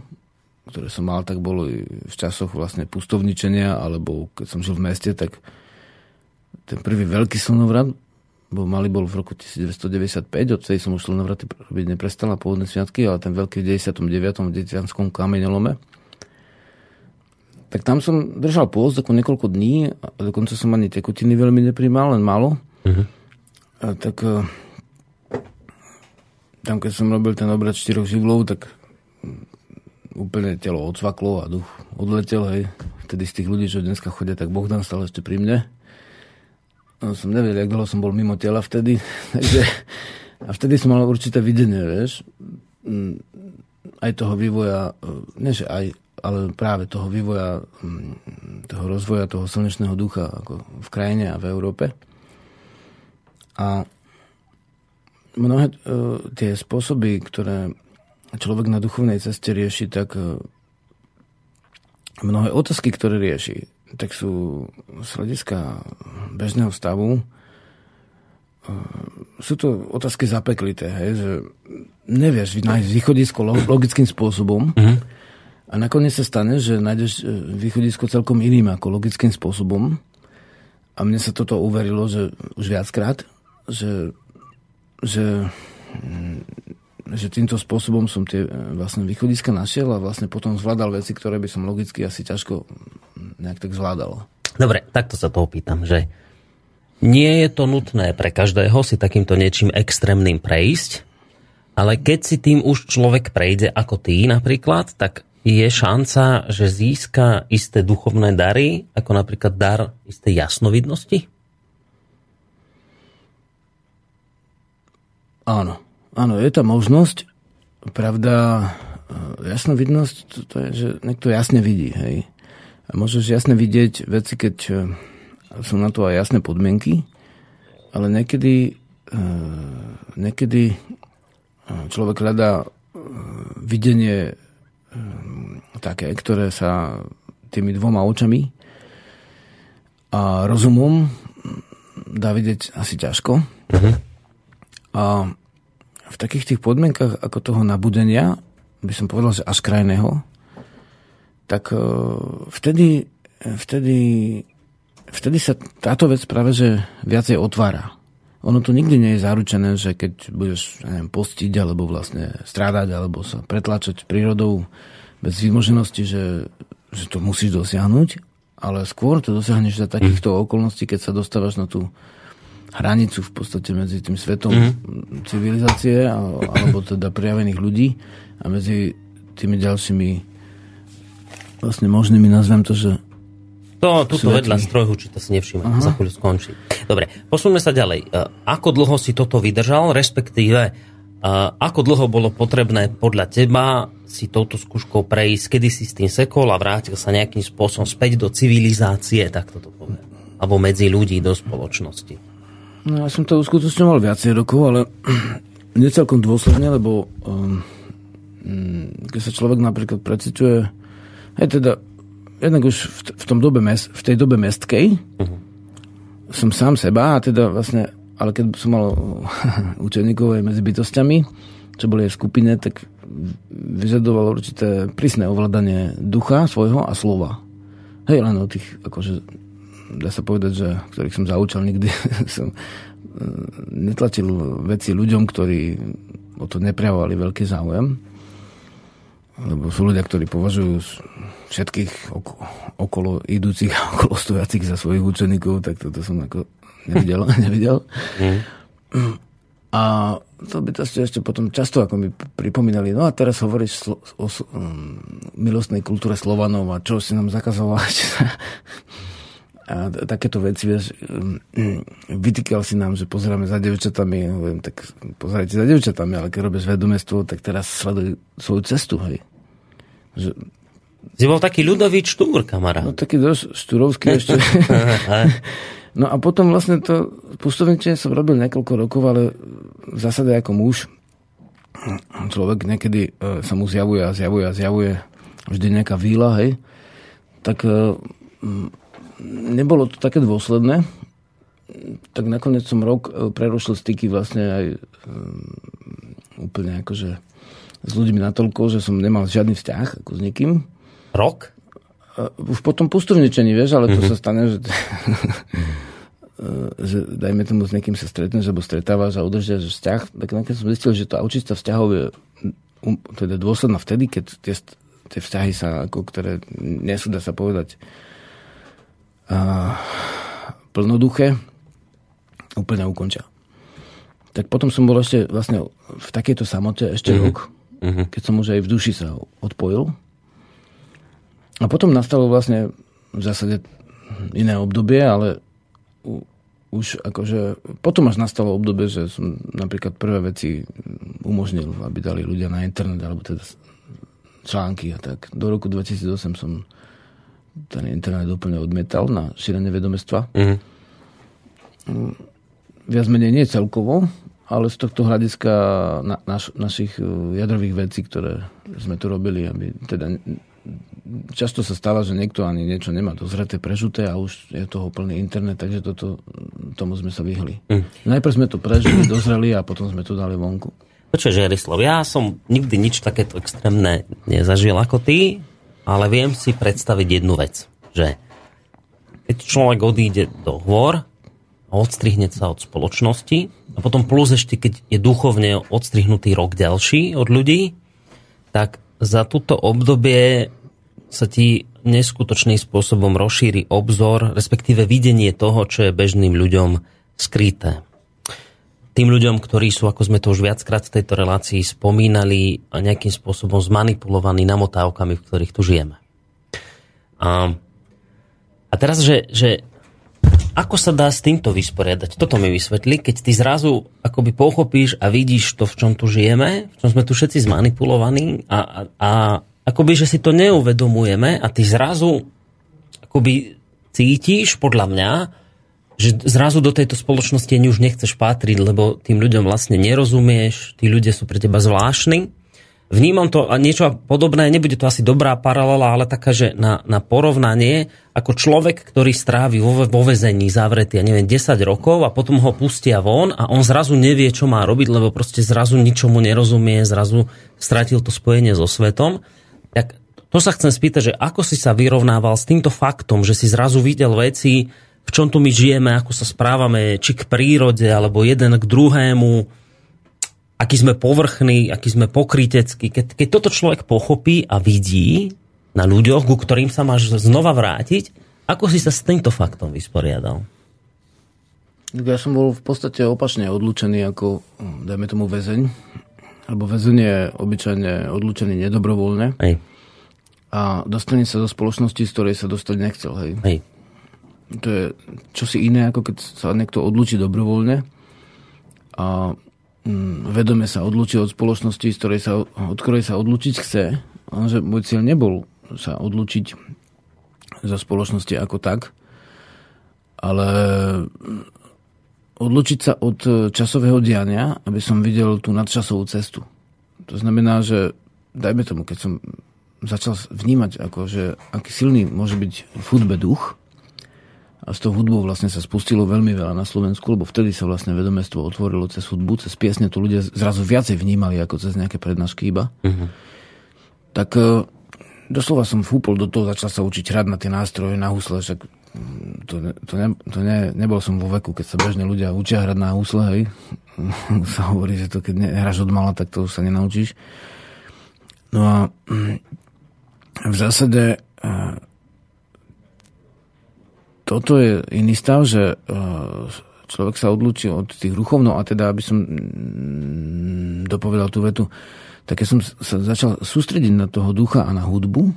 ktoré som mal, tak boli v časoch vlastne pustovničenia, alebo keď som žil v meste, tak ten prvý veľký slnovrat bol malý bol v roku 1995, odtedy som už slnovraty robiť neprestal na pôvodné sviatky, ale ten veľký v 99. v Detianskom kamenelome tak tam som držal pôst ako niekoľko dní a dokonca som ani tekutiny veľmi neprimal, len malo. Uh-huh. A tak e, tam, keď som robil ten obrad štyroch živlov, tak úplne telo odsvaklo a duch odletel, hej. Vtedy z tých ľudí, čo dneska chodia, tak Bohdan stal ešte pri mne. No, som nevedel, jak dlho som bol mimo tela vtedy. <laughs> Takže, a vtedy som mal určité videnie, vieš, mm, aj toho vývoja, nie že aj, ale práve toho vývoja, mm, toho rozvoja toho slnečného ducha ako v krajine a v Európe. A mnohé e, tie spôsoby, ktoré človek na duchovnej ceste rieši, tak e, mnohé otázky, ktoré rieši, tak sú z hľadiska bežného stavu e, sú to otázky zapeklité, hej, že nevieš nájsť východisko logickým spôsobom, mm-hmm a nakoniec sa stane, že nájdeš e, východisko celkom iným ako logickým spôsobom. A mne sa toto uverilo, že už viackrát, že, že, mm, že týmto spôsobom som tie e, vlastne východiska našiel a vlastne potom zvládal veci, ktoré by som logicky asi ťažko mm, nejak tak zvládal. Dobre, takto sa to opýtam, že nie je to nutné pre každého si takýmto niečím extrémnym prejsť, ale keď si tým už človek prejde ako ty napríklad, tak je šanca, že získa isté duchovné dary, ako napríklad dar isté jasnovidnosti? Áno. Áno, je tá možnosť. Pravda, e, jasnovidnosť, to, to je, že niekto jasne vidí, hej. A môžeš jasne vidieť veci, keď e, sú na to aj jasné podmienky, ale niekedy, e, niekedy človek hľadá videnie také, ktoré sa tými dvoma očami a rozumom dá vidieť asi ťažko. Uh-huh. A v takých tých podmienkach ako toho nabudenia, by som povedal, že až krajného, tak e, vtedy, vtedy, vtedy sa táto vec práve že viacej otvára. Ono to nikdy nie je zaručené, že keď budeš neviem, postiť alebo vlastne strádať alebo sa pretlačať prírodou bez výmoženosti, že že to musíš dosiahnuť, ale skôr to dosiahneš za takýchto mm. okolností, keď sa dostávaš na tú hranicu v podstate medzi tým svetom mm. civilizácie alebo teda prejavených ľudí a medzi tými ďalšími vlastne možnými, nazvem to, že to, tuto vedľa strojhu, či to si nevšimne, za chvíľu skončí. Dobre, posuňme sa ďalej. E, ako dlho si toto vydržal, respektíve e, ako dlho bolo potrebné podľa teba si touto skúškou prejsť, kedy si s tým sekol a vrátil sa nejakým spôsobom späť do civilizácie, tak toto poviem. Alebo medzi ľudí do spoločnosti. No ja som to uskutočňoval viacej rokov, ale <clears throat> necelkom dôsledne, lebo um, keď sa človek napríklad preciťuje, aj teda jednak už v, v, tom dobe mes, v tej dobe mestkej uh-huh. som sám seba a teda vlastne, ale keď som mal <laughs> učeníkov aj medzi bytostiami, čo boli aj v skupine, tak vyžadoval určité prísne ovládanie ducha svojho a slova. Hej, len o tých, akože, dá sa povedať, že ktorých som zaučal nikdy, <laughs> som e, netlačil veci ľuďom, ktorí o to neprejavovali veľký záujem. Lebo sú ľudia, ktorí považujú všetkých okolo idúcich <laughs> a okolo stojacich za svojich učeníkov, tak toto som ako nevidel. <laughs> nevidel. Mm. A to by to ešte potom často ako mi pripomínali, no a teraz hovoríš slo, o, um, milostnej kultúre Slovanov a čo si nám zakazovať. <laughs> a takéto veci, vieš, vytýkal si nám, že pozeráme za devčatami, hovorím, tak pozerajte za devčatami, ale keď robíš vedomestvo, tak teraz sleduj svoju cestu, hej. Že si bol taký ľudový štúr, kamarát. No taký dosť štúrovský <laughs> ešte. no a potom vlastne to pustovničenie som robil niekoľko rokov, ale v zásade ako muž človek niekedy e, sa mu zjavuje a zjavuje a zjavuje vždy nejaká výla, hej. Tak e, nebolo to také dôsledné. Tak nakoniec som rok e, prerušil styky vlastne aj úplne akože s ľuďmi natoľko, že som nemal žiadny vzťah ako s nikým. Rok? Už potom pustovničení, vieš, ale to mm-hmm. sa stane, že, <laughs> že dajme tomu s niekým sa stretneš, alebo stretávaš a udržiaš vzťah, tak nakoniec som zistil, že to očista vzťahov je um, teda dôsledná vtedy, keď tie, tie vzťahy sa, ako, ktoré nie sú, dá sa povedať, plnoduché, úplne ukončia. Tak potom som bol ešte vlastne v takejto samote ešte mm-hmm. rok, mm-hmm. keď som už aj v duši sa odpojil a potom nastalo vlastne v zásade iné obdobie, ale už akože, potom až nastalo obdobie, že som napríklad prvé veci umožnil, aby dali ľudia na internet, alebo teda články a tak. Do roku 2008 som ten internet úplne odmetal na šírenie vedomestva. Mm-hmm. Viac menej nie celkovo, ale z tohto hľadiska na, naš, našich jadrových vecí, ktoré sme tu robili, aby teda často sa stáva, že niekto ani niečo nemá dozreté, prežuté a už je toho plný internet, takže toto, tomu sme sa vyhli. Mm. Najprv sme to prežili, dozreli a potom sme to dali vonku. Počkaj, Žerislav, ja som nikdy nič takéto extrémne nezažil ako ty, ale viem si predstaviť jednu vec, že keď človek odíde do hôr odstrihne sa od spoločnosti a potom plus ešte, keď je duchovne odstrihnutý rok ďalší od ľudí, tak za túto obdobie sa ti neskutočným spôsobom rozšíri obzor, respektíve videnie toho, čo je bežným ľuďom skryté. Tým ľuďom, ktorí sú, ako sme to už viackrát v tejto relácii spomínali, nejakým spôsobom zmanipulovaní namotávkami, v ktorých tu žijeme. A, a teraz, že, že ako sa dá s týmto vysporiadať? Toto mi vysvetli, keď ty zrazu akoby pochopíš a vidíš to, v čom tu žijeme, v čom sme tu všetci zmanipulovaní a, a, a akoby, že si to neuvedomujeme a ty zrazu akoby cítiš, podľa mňa, že zrazu do tejto spoločnosti ani už nechceš patriť, lebo tým ľuďom vlastne nerozumieš, tí ľudia sú pre teba zvláštni vnímam to a niečo podobné, nebude to asi dobrá paralela, ale taká, že na, na porovnanie, ako človek, ktorý strávi vo, vo vezení zavretý, ja neviem, 10 rokov a potom ho pustia von a on zrazu nevie, čo má robiť, lebo proste zrazu ničomu nerozumie, zrazu stratil to spojenie so svetom. Tak to sa chcem spýtať, že ako si sa vyrovnával s týmto faktom, že si zrazu videl veci, v čom tu my žijeme, ako sa správame, či k prírode, alebo jeden k druhému, aký sme povrchní, aký sme pokryteckí. Keď, keď toto človek pochopí a vidí, na ľuďoch, ku ktorým sa máš znova vrátiť. Ako si sa s týmto faktom vysporiadal? Ja som bol v podstate opačne odlučený ako, dajme tomu, väzeň. Alebo väzeň je obyčajne odlučený nedobrovoľne. Hej. A dostane sa do spoločnosti, z ktorej sa dostať nechcel. Hej. Hej. To je čosi iné, ako keď sa niekto odlučí dobrovoľne a mm, vedome sa odlučí od spoločnosti, z ktorej sa, od ktorej sa odlučiť chce. Lenže môj cieľ nebol sa odlučiť za spoločnosti ako tak, ale odlučiť sa od časového diania, aby som videl tú nadčasovú cestu. To znamená, že dajme tomu, keď som začal vnímať, ako, že aký silný môže byť v hudbe duch, a s tou hudbou vlastne sa spustilo veľmi veľa na Slovensku, lebo vtedy sa vlastne vedomestvo otvorilo cez hudbu, cez piesne, to ľudia zrazu viacej vnímali ako cez nejaké prednášky iba. Uh-huh. Tak e, doslova som fúpol do toho, začal sa učiť hrať na tie nástroje, na husle, však mm, to, to, ne, to ne, nebol som vo veku, keď sa bežne ľudia učia hrať na husle, hej. <laughs> sa hovorí, že to keď hráš od mala, tak to už sa nenaučíš. No a mm, v zásade e, toto je iný stav, že e, človek sa odlúči od tých ruchovno a teda, aby som mm, dopovedal tú vetu, tak ja som sa začal sústrediť na toho ducha a na hudbu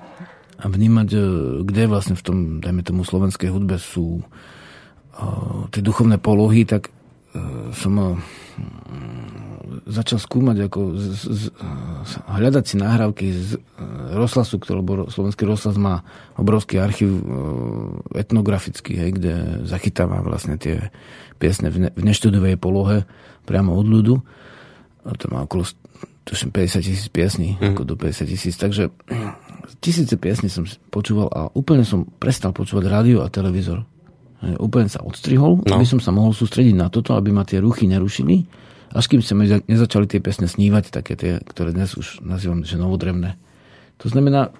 a vnímať, e, kde vlastne v tom, dajme tomu, slovenskej hudbe sú uh, tie duchovné polohy, tak som začal skúmať, ako z, z, hľadať si nahrávky z rozhlasu, ktorý, lebo slovenský rozhlas má obrovský archív etnografický, hej, kde zachytáva vlastne tie piesne v, ne, v neštudovej polohe priamo od ľudu. A to má okolo tuším 50 tisíc piesní, mm. ako do 50 tisíc, takže tisíce piesní som počúval a úplne som prestal počúvať rádio a televízor. Úplne sa odstrihol, no. aby som sa mohol sústrediť na toto, aby ma tie ruchy nerušili, až kým sa nezačali tie piesne snívať, také tie, ktoré dnes už nazývam, že novodrevné. To znamená,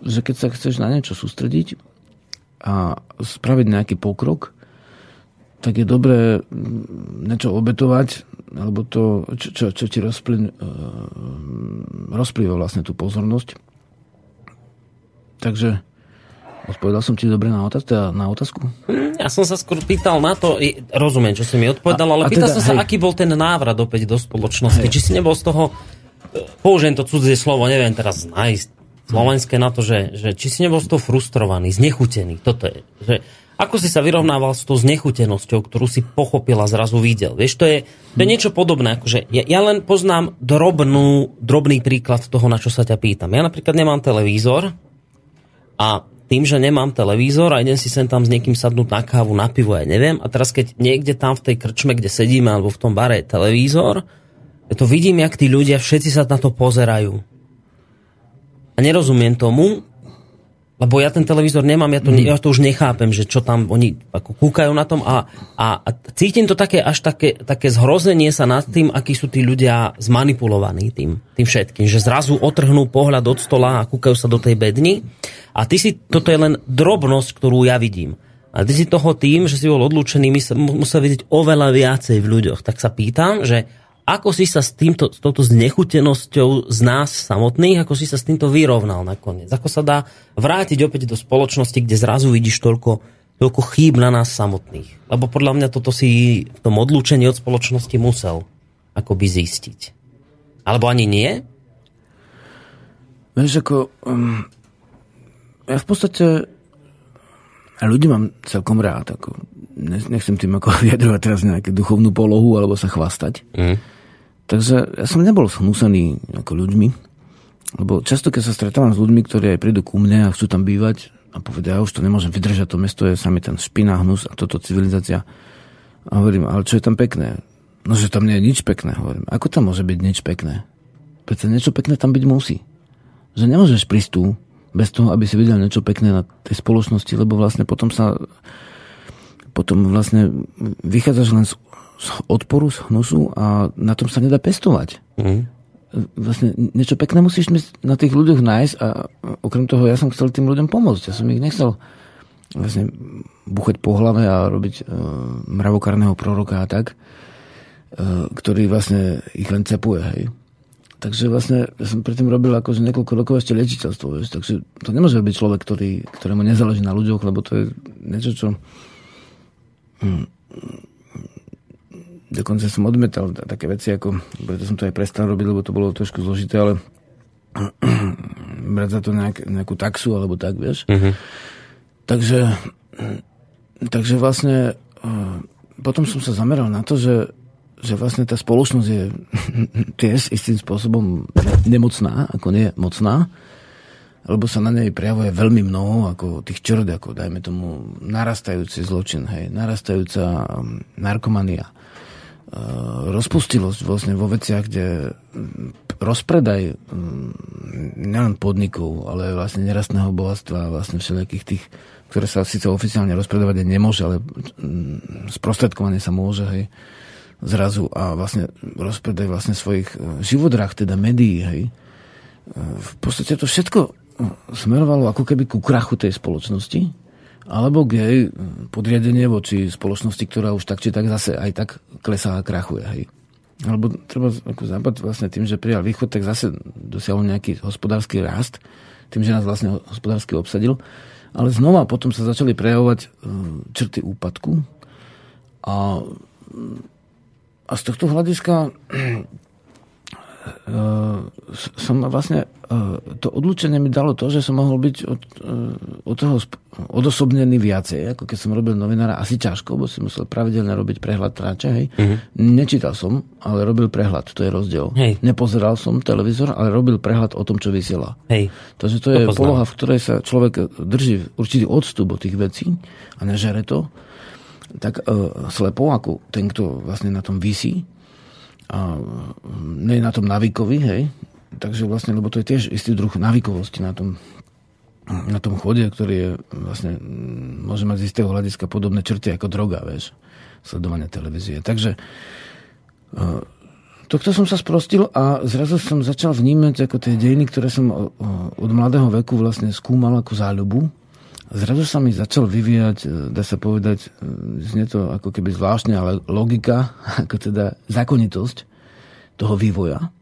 že keď sa chceš na niečo sústrediť a spraviť nejaký pokrok, tak je dobré niečo obetovať, alebo to, čo, čo, čo ti rozplyn, uh, rozplýva vlastne tú pozornosť. Takže odpovedal som ti dobre na, otázku, teda na otázku? Hm, ja som sa skôr pýtal na to, rozumiem, čo si mi odpovedal, a, ale a pýtal teda, som sa, hej. aký bol ten návrat opäť do spoločnosti. Hej. Či si nebol z toho, e, použijem to cudzie slovo, neviem teraz nájsť slovenské na to, že, že či si nebol z toho frustrovaný, znechutený. Toto je. Že, ako si sa vyrovnával s tou znechutenosťou, ktorú si pochopil a zrazu videl? Vieš, to je, to je niečo podobné. Akože ja, ja len poznám drobnú, drobný príklad toho, na čo sa ťa pýtam. Ja napríklad nemám televízor a tým, že nemám televízor a idem si sem tam s niekým sadnúť na kávu, na pivo, ja neviem. A teraz keď niekde tam v tej krčme, kde sedíme, alebo v tom bare je televízor, ja to vidím, jak tí ľudia všetci sa na to pozerajú. A nerozumiem tomu, lebo ja ten televízor nemám, ja to, mm. ja to už nechápem, že čo tam oni ako kúkajú na tom a, a, a cítim to také až také, také zhrozenie sa nad tým, akí sú tí ľudia zmanipulovaní tým, tým všetkým, že zrazu otrhnú pohľad od stola a kúkajú sa do tej bedny a ty si, toto je len drobnosť, ktorú ja vidím. A ty si toho tým, že si bol odlúčený, musel vidieť oveľa viacej v ľuďoch. Tak sa pýtam, že ako si sa s, týmto, s touto znechutenosťou z nás samotných, ako si sa s týmto vyrovnal nakoniec? Ako sa dá vrátiť opäť do spoločnosti, kde zrazu vidíš toľko, toľko chýb na nás samotných? Lebo podľa mňa toto si v tom odlúčení od spoločnosti musel akoby zistiť. Alebo ani nie? Vieš, ako... Um, ja v podstate ľudí mám celkom rád. Ako, nechcem tým ako <laughs> vyjadrovať teraz nejakú duchovnú polohu alebo sa chvastať. Mm Takže ja som nebol snúsený ako ľuďmi, lebo často, keď sa stretávam s ľuďmi, ktorí aj prídu ku mne a chcú tam bývať a povedia, ja už to nemôžem vydržať, to mesto je sami ten špina, hnus a toto civilizácia. A hovorím, ale čo je tam pekné? No, že tam nie je nič pekné. Hovorím, ako tam môže byť nič pekné? Preto niečo pekné tam byť musí. Že nemôžeš prísť tu bez toho, aby si videl niečo pekné na tej spoločnosti, lebo vlastne potom sa potom vlastne vychádzaš len z odporu, z hnusu a na tom sa nedá pestovať. Mm. Vlastne niečo pekné musíš na tých ľuďoch nájsť a okrem toho ja som chcel tým ľuďom pomôcť. Ja som ich nechcel vlastne buchať po hlave a robiť uh, mravokárneho proroka a tak, uh, ktorý vlastne ich len cepuje. Hej. takže vlastne ja som predtým robil akože niekoľko rokov ešte liečiteľstvo, vieš, takže to nemôže byť človek, ktorý, ktorému nezáleží na ľuďoch, lebo to je niečo, čo hm, dokonca som odmetal také veci, ako, preto som to aj prestal robiť, lebo to bolo trošku zložité, ale <clears throat> brať za to nejak, nejakú taxu, alebo tak, vieš. Uh-huh. Takže, takže vlastne eh, potom som sa zameral na to, že že vlastne tá spoločnosť je <laughs> tiež istým spôsobom nemocná, ako nie mocná, lebo sa na nej prejavuje veľmi mnoho, ako tých črd, ako dajme tomu narastajúci zločin, hej, narastajúca um, narkomania, rozpustilosť vlastne vo veciach, kde rozpredaj nielen podnikov, ale vlastne nerastného bohatstva, vlastne všelijakých tých, ktoré sa síce oficiálne rozpredávať nemôže, ale sprostredkovanie sa môže, hej, zrazu a vlastne rozpredaj vlastne svojich e, živodrach, teda médií, hej. E, v podstate to všetko e, smerovalo ako keby ku krachu tej spoločnosti, alebo k jej podriadenie voči spoločnosti, ktorá už tak či tak zase aj tak klesá a krachuje. Hej. Alebo treba ako západ vlastne tým, že prijal východ, tak zase dosiahol nejaký hospodársky rast, tým, že nás vlastne hospodársky obsadil. Ale znova potom sa začali prejavovať črty úpadku a a z tohto hľadiska som vlastne uh, to odlučenie mi dalo to, že som mohol byť od, uh, od toho odosobnený viacej, ako keď som robil novinára, asi ťažko, bo si musel pravidelne robiť prehľad tráče, hej. Uh-huh. Nečítal som, ale robil prehľad, to je rozdiel. Hej. Nepozeral som televízor, ale robil prehľad o tom, čo vysiela. Hej. Takže to, to je poznám. poloha, v ktorej sa človek drží určitý odstup od tých vecí a nežere to tak uh, slepo, ako ten, kto vlastne na tom vysí, a nie na tom navykový, hej, takže vlastne, lebo to je tiež istý druh navykovosti na tom, na tom chode, ktorý je vlastne, môže mať z istého hľadiska podobné črty ako droga, vieš, sledovanie televízie. Takže Tohto som sa sprostil a zrazu som začal vnímať ako tie dejiny, ktoré som od mladého veku vlastne skúmal ako záľubu zrazu sa mi začal vyvíjať, e, dá sa povedať, e, znie to ako keby zvláštne, ale logika, <laughs> ako teda zákonitosť toho vývoja.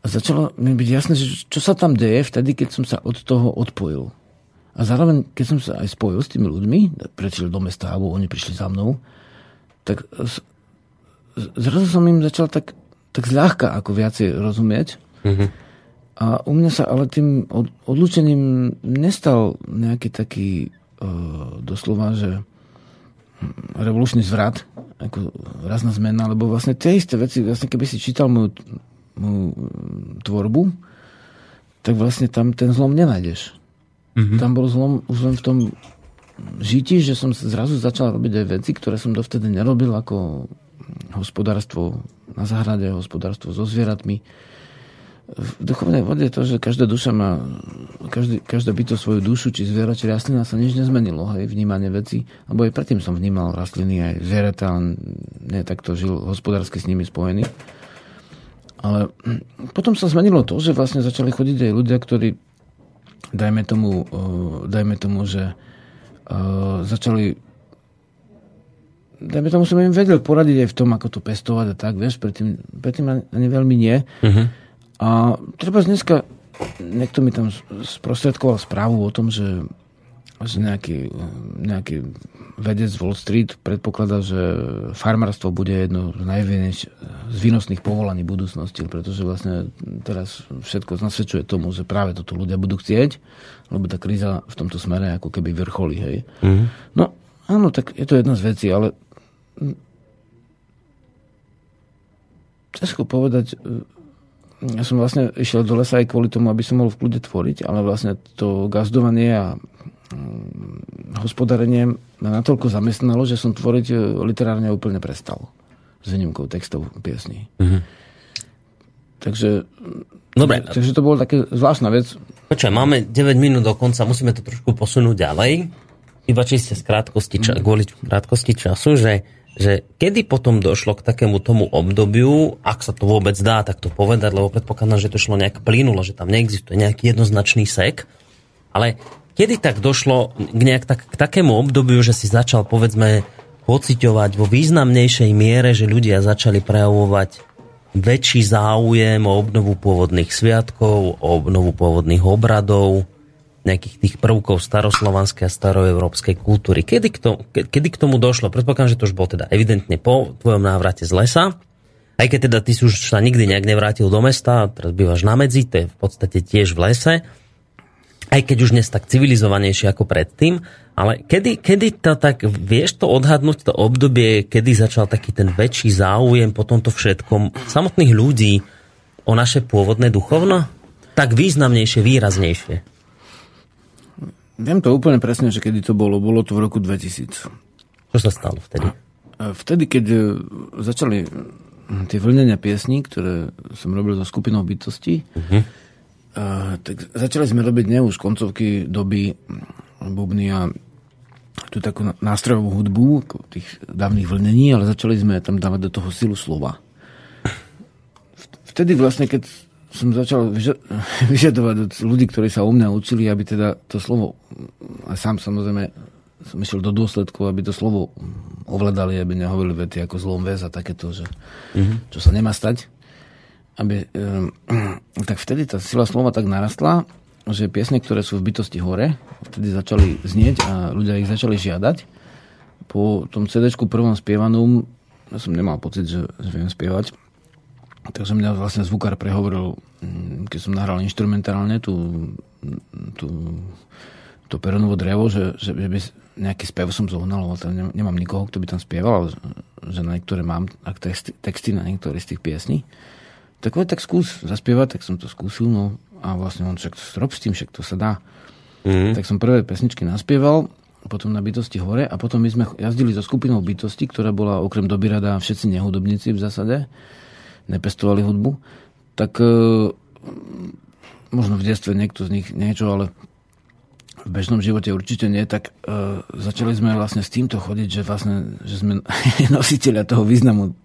A začalo mi byť jasné, že čo sa tam deje vtedy, keď som sa od toho odpojil. A zároveň, keď som sa aj spojil s tými ľuďmi, prešiel do mesta, alebo oni prišli za mnou, tak zrazu som im začal tak, tak zľahka ako viacej rozumieť. Mm-hmm. A u mňa sa ale tým odlučením nestal nejaký taký uh, doslova, že hm, revolučný zvrat, ako razná zmena, lebo vlastne tie isté veci, vlastne keby si čítal moju, moju tvorbu, tak vlastne tam ten zlom nenájdeš. Mm-hmm. Tam bol zlom už len v tom žití, že som zrazu začal robiť aj veci, ktoré som dovtedy nerobil, ako hospodárstvo na zahrade, hospodárstvo so zvieratmi, v duchovnej vode to, že každá duša má, každý, každá byto svoju dušu, či zviera, či rastlina sa nič nezmenilo, hej, vnímanie veci. Lebo aj predtým som vnímal rastliny aj zvieratá, ne takto žil hospodársky s nimi spojený. Ale potom sa zmenilo to, že vlastne začali chodiť aj ľudia, ktorí, dajme tomu, dajme tomu, že uh, začali dajme tomu, som im vedel poradiť aj v tom, ako to pestovať a tak, vieš, predtým, predtým ani veľmi nie. Uh-huh. A treba dneska, niekto mi tam sprostredkoval správu o tom, že, že nejaký, nejaký vedec Wall Street predpokladá, že farmárstvo bude jedno z najvienejš z výnosných povolaní budúcnosti, pretože vlastne teraz všetko nasvedčuje tomu, že práve toto ľudia budú chcieť, lebo tá kríza v tomto smere ako keby vrcholí, hej. Mm-hmm. No, áno, tak je to jedna z vecí, ale ťažko povedať, ja som vlastne išiel do lesa aj kvôli tomu, aby som mohol v kľude tvoriť, ale vlastne to gazdovanie a mm, hospodárenie ma natoľko zamestnalo, že som tvoriť e, literárne úplne prestal. S výnimkou textov piesní. Mm-hmm. Takže, Dobre. takže to bolo také zvláštna vec. Počkaj, máme 9 minút do konca, musíme to trošku posunúť ďalej. Iba čiste z krátkosti, ča- mm. kvôli krátkosti času, že že kedy potom došlo k takému tomu obdobiu, ak sa to vôbec dá takto povedať, lebo predpokladám, že to šlo nejak plynulo, že tam neexistuje nejaký jednoznačný sek, ale kedy tak došlo k, nejak tak, k takému obdobiu, že si začal povedzme pociťovať vo významnejšej miere, že ľudia začali prejavovať väčší záujem o obnovu pôvodných sviatkov, o obnovu pôvodných obradov, nejakých tých prvkov staroslovanskej a staroeurópskej kultúry. Kedy k, tomu, kedy k tomu došlo? Predpokladám, že to už bolo teda evidentne po tvojom návrate z lesa. Aj keď teda ty si už sa nikdy nejak nevrátil do mesta, teraz bývaš na medzi, to je v podstate tiež v lese. Aj keď už dnes tak civilizovanejšie ako predtým, ale kedy, kedy to tak, vieš to odhadnúť, to obdobie, kedy začal taký ten väčší záujem po tomto všetkom samotných ľudí o naše pôvodné duchovno? Tak významnejšie, výraznejšie. Viem to úplne presne, že kedy to bolo. Bolo to v roku 2000. Čo sa stalo vtedy? Vtedy, keď e, začali tie vlnenia piesní, ktoré som robil so skupinou bytostí, uh-huh. tak začali sme robiť nie už koncovky doby bubny a tú takú nástrojovú hudbu tých dávnych vlnení, ale začali sme tam dávať do toho silu slova. <laughs> Vtedy vlastne, keď som začal <laughs> vyžadovať od ľudí, ktorí sa u mňa učili, aby teda to slovo, a sám samozrejme som išiel do dôsledkov, aby to slovo ovládali, aby nehovorili vety ako zlom väz a takéto, že, mm-hmm. čo sa nemá stať. Aby, um, <clears throat> tak vtedy tá sila slova tak narastla, že piesne, ktoré sú v bytosti hore, vtedy začali znieť a ľudia ich začali žiadať. Po tom cd prvom spievanom ja som nemal pocit, že, že viem spievať. Takže mňa vlastne zvukár prehovoril, mm, keď som nahral instrumentálne tú, tú, to peronovo drevo, že, že by nejaký spev som zohnal, ale tam nemám nikoho, kto by tam spieval, že na niektoré mám texty, texty na niektoré z tých piesní. Tak tak skús zaspievať, tak som to skúsil, no a vlastne on však rob s tým, však to sa dá. Mm. Tak som prvé pesničky naspieval, potom na bytosti hore a potom my sme jazdili so skupinou bytosti, ktorá bola okrem dobyrada všetci nehudobníci v zásade nepestovali hudbu, tak e, možno v detstve niekto z nich niečo, ale v bežnom živote určite nie, tak e, začali sme vlastne s týmto chodiť, že vlastne, že sme <laughs> nositeľia toho významu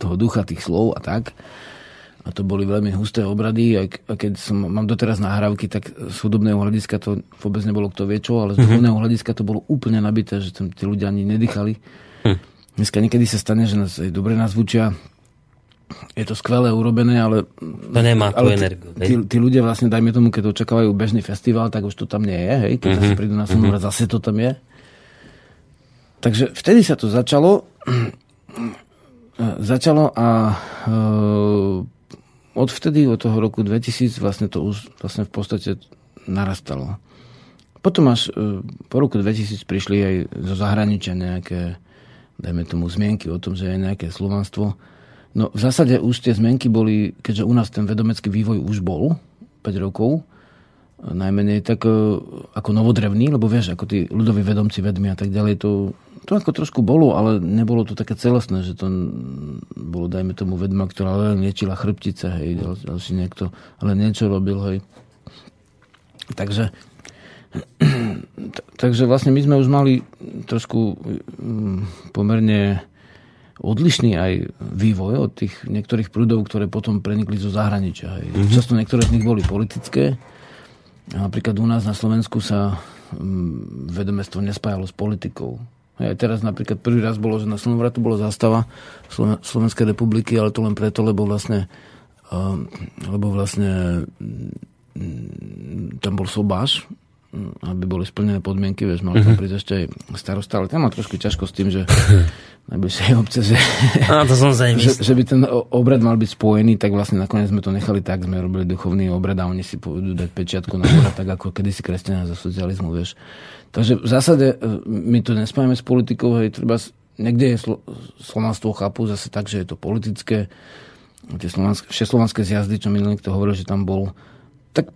toho ducha, tých slov a tak. A to boli veľmi husté obrady a, a keď som, mám doteraz nahrávky, tak z hudobného hľadiska to vôbec nebolo kto vie čo, ale z hudobného hľadiska to bolo úplne nabité, že tam tí ľudia ani nedýchali. Hm. Dneska niekedy sa stane, že nás dobre nazvučia, je to skvelé urobené, ale... To nemá tú energiu. Tí, tí ľudia vlastne, dajme tomu, keď očakávajú bežný festival, tak už to tam nie je, hej? Keď mm-hmm. zase prídu na Sonomra, mm-hmm. zase to tam je. Takže vtedy sa to začalo. <clears throat> začalo a uh, od vtedy, od toho roku 2000, vlastne to už vlastne v podstate narastalo. Potom až uh, po roku 2000 prišli aj zo zahraničia nejaké, dajme tomu, zmienky o tom, že je nejaké slovanstvo, No v zásade už tie zmenky boli, keďže u nás ten vedomecký vývoj už bol 5 rokov, najmenej tak e, ako novodrevný, lebo vieš, ako tí ľudoví vedomci, vedmi a tak ďalej, to, to ako trošku bolo, ale nebolo to také celostné, že to bolo, dajme tomu, vedma, ktorá len liečila chrbtice, hej, ďalší niekto, ale niečo robil, hej. Takže <clears throat> takže vlastne my sme už mali trošku mm, pomerne odlišný aj vývoj od tých niektorých prúdov, ktoré potom prenikli zo zahraničia. Mm-hmm. Často niektoré z nich boli politické. Napríklad u nás na Slovensku sa mm, vedomestvo nespájalo s politikou. Aj teraz napríklad prvý raz bolo, že na Slovenvratu bolo zastava Slovenskej republiky, ale to len preto, lebo vlastne lebo vlastne mm, tam bol sobáš aby boli splnené podmienky, vieš, mal tam mhm. prísť ešte aj starosta, ale tam má trošku ťažko s tým, že <laughs> najbližšej obce, že, no, to som že, že, by ten obrad mal byť spojený, tak vlastne nakoniec sme to nechali tak, sme robili duchovný obrad a oni si pôjdu dať pečiatku na obrad, tak ako kedysi kresťania za socializmu, vieš. Takže v zásade e, my to nespájame s politikou, hej, treba, niekde je slo, slovanstvo chápu zase tak, že je to politické, tie slovanské, všeslovanské zjazdy, čo mi niekto hovoril, že tam bol, tak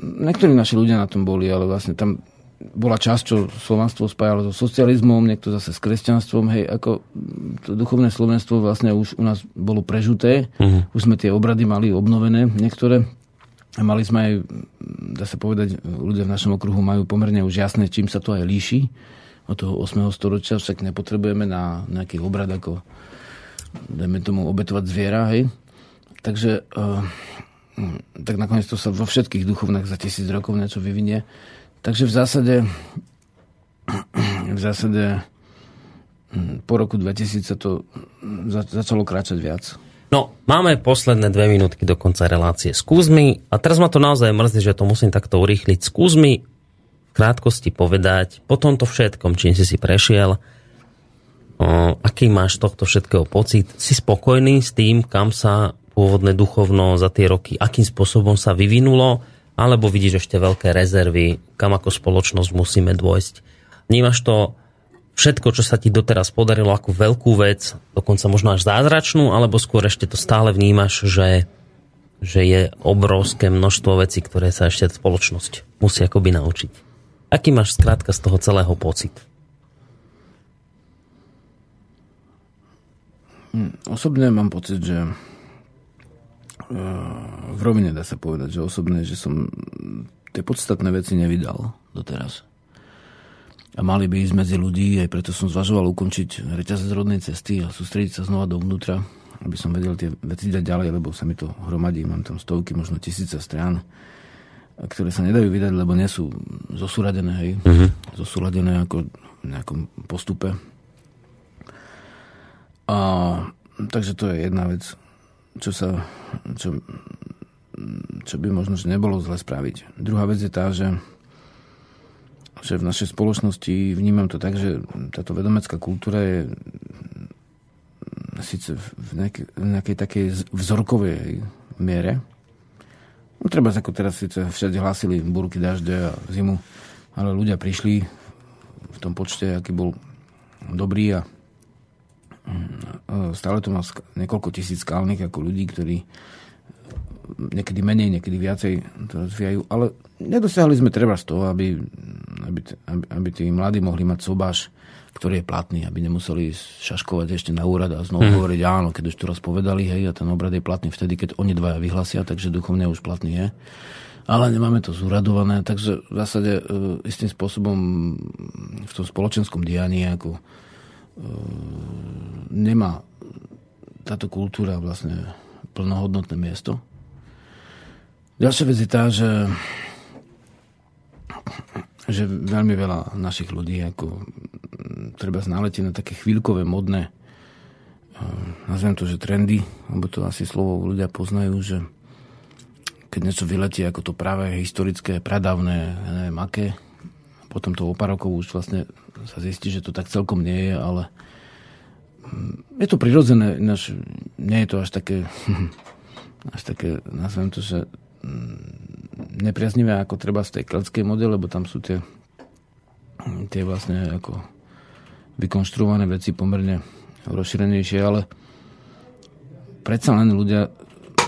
niektorí naši ľudia na tom boli, ale vlastne tam bola časť, čo Slovenstvo spájalo so socializmom, niekto zase s kresťanstvom, hej, ako to duchovné Slovenstvo vlastne už u nás bolo prežuté, uh-huh. už sme tie obrady mali obnovené, niektoré. A mali sme aj, dá sa povedať, ľudia v našom okruhu majú pomerne už jasné, čím sa to aj líši od toho 8. storočia, však nepotrebujeme na nejaký obrad ako dajme tomu obetovať zviera, hej. Takže uh, tak nakoniec to sa vo všetkých duchovnách za tisíc rokov niečo vyvinie. Takže v zásade v zásade hm, po roku 2000 sa to začalo kráčať viac. No, máme posledné dve minútky do konca relácie. Skús mi, a teraz ma to naozaj mrzí, že to musím takto urýchliť, skús mi v krátkosti povedať, po tomto všetkom, čím si si prešiel, o, aký máš tohto všetkého pocit? Si spokojný s tým, kam sa pôvodné duchovno za tie roky, akým spôsobom sa vyvinulo, alebo vidíš ešte veľké rezervy, kam ako spoločnosť musíme dôjsť. Vnímaš to všetko, čo sa ti doteraz podarilo ako veľkú vec, dokonca možno až zázračnú, alebo skôr ešte to stále vnímaš, že, že je obrovské množstvo vecí, ktoré sa ešte spoločnosť musí akoby naučiť. Aký máš skrátka z toho celého pocit? Hm, osobne mám pocit, že v rovine dá sa povedať, že osobne, že som tie podstatné veci nevydal doteraz a mali by ísť medzi ľudí, aj preto som zvažoval ukončiť reťazec rodnej cesty a sústrediť sa znova dovnútra, aby som vedel tie veci dať ďalej, lebo sa mi to hromadí, mám tam stovky, možno tisíce strán, ktoré sa nedajú vydať, lebo nie sú zosúradené, hej, uh-huh. zosúradené ako v nejakom postupe. A, takže to je jedna vec, čo sa, čo, čo by možno že nebolo zle spraviť. Druhá vec je tá, že že v našej spoločnosti vnímam to tak, že táto vedomecká kultúra je síce v nejakej, v nejakej takej vzorkovej miere. No, treba ako teraz síce všade hlásili burky dažde a zimu, ale ľudia prišli v tom počte, aký bol dobrý a stále to má niekoľko tisíc skalných ako ľudí, ktorí niekedy menej, niekedy viacej to rozvíjajú, ale nedosiahli sme treba z toho, aby, aby, aby, aby tí mladí mohli mať sobáš, ktorý je platný, aby nemuseli šaškovať ešte na úrad a znovu hmm. hovoriť áno, keď už to raz povedali, hej, a ten obrad je platný vtedy, keď oni dvaja vyhlasia, takže duchovne už platný je. Ale nemáme to zúradované, takže v zásade e, istým spôsobom v tom spoločenskom dianí ako e, nemá táto kultúra vlastne plnohodnotné miesto. Ďalšia vec je tá, že, že veľmi veľa našich ľudí ako treba ználetí na také chvíľkové modné nazvem to, že trendy, lebo to asi slovo ľudia poznajú, že keď niečo vyletí ako to práve historické, pradávne, ja neviem aké, potom to o pár rokov už vlastne sa zistí, že to tak celkom nie je, ale mm, je to prirodzené, ináč nie je to až také <laughs> až také, nazvem to, že Mm, nepriaznivé ako treba z tej kladskej model, lebo tam sú tie, tie vlastne ako vykonštruované veci pomerne rozšírenejšie, ale predsa len ľudia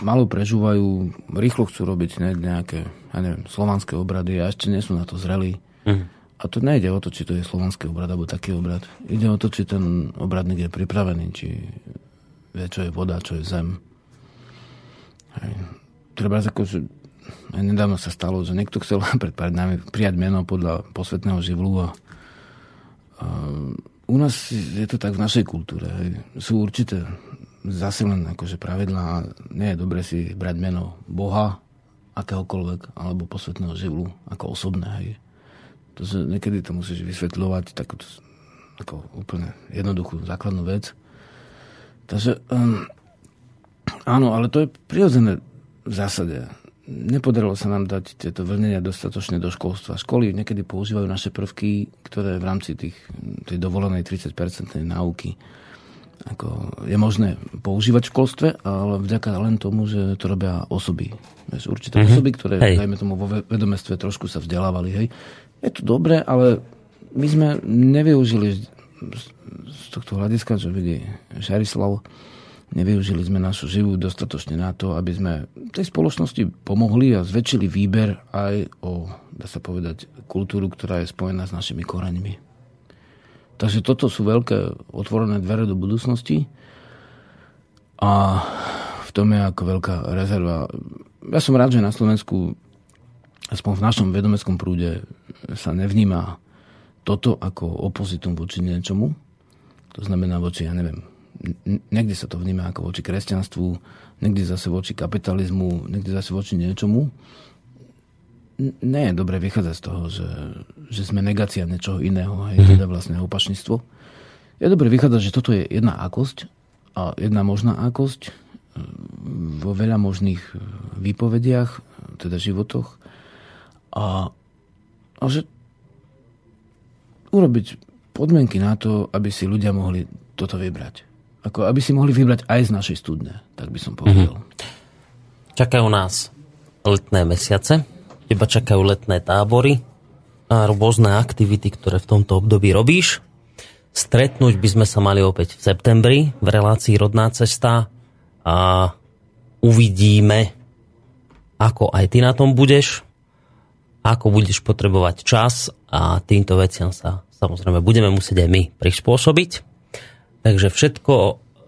malo prežúvajú, rýchlo chcú robiť ne, nejaké, ja neviem, slovanské obrady a ešte nie sú na to zrelí. Mm. A to nejde o to, či to je slovanský obrad alebo taký obrad. Ide o to, či ten obradník je pripravený, či vie, čo je voda, čo je zem. Hej treba ako, že nedávno sa stalo, že niekto chcel <laughs> pred pár dňami prijať meno podľa posvetného živlu a, a u nás je to tak v našej kultúre. Hej. Sú určité zasilené akože pravidlá. Nie je dobre si brať meno Boha, akéhokoľvek, alebo posvetného živlu ako osobné. Hej. To, že niekedy to musíš vysvetľovať tak ako úplne jednoduchú základnú vec. Takže um, áno, ale to je prirodzené v zásade nepodarilo sa nám dať tieto vlnenia dostatočne do školstva. Školy niekedy používajú naše prvky, ktoré v rámci tých, tej dovolenej 30-percentnej náuky ako je možné používať v školstve, ale vďaka len tomu, že to robia osoby. Vieš, určité mm-hmm. osoby, ktoré, hej. dajme tomu, vo vedomestve trošku sa vzdelávali. Hej. Je to dobré, ale my sme nevyužili z tohto hľadiska, čo vidí Šarislav, nevyužili sme našu živú dostatočne na to, aby sme tej spoločnosti pomohli a zväčšili výber aj o, dá sa povedať, kultúru, ktorá je spojená s našimi koreňmi. Takže toto sú veľké otvorené dvere do budúcnosti a v tom je ako veľká rezerva. Ja som rád, že na Slovensku aspoň v našom vedomeckom prúde sa nevníma toto ako opozitum voči niečomu. To znamená voči, ja neviem, niekde sa to vníma ako voči kresťanstvu, niekde zase voči kapitalizmu, niekde zase voči niečomu. Nie je dobre vychádzať z toho, že, že sme negácia niečoho iného, hej, mm-hmm. teda vlastne opačníctvo. Je dobre vychádzať, že toto je jedna akosť a jedna možná akosť, vo veľa možných výpovediach, teda životoch. A, a že urobiť podmienky na to, aby si ľudia mohli toto vybrať. Ako aby si mohli vybrať aj z našej studne, tak by som povedal. Mm-hmm. Čakajú nás letné mesiace, teba čakajú letné tábory a rôzne aktivity, ktoré v tomto období robíš. Stretnúť by sme sa mali opäť v septembri v relácii Rodná cesta a uvidíme, ako aj ty na tom budeš, ako budeš potrebovať čas a týmto veciam sa samozrejme budeme musieť aj my prispôsobiť. Takže všetko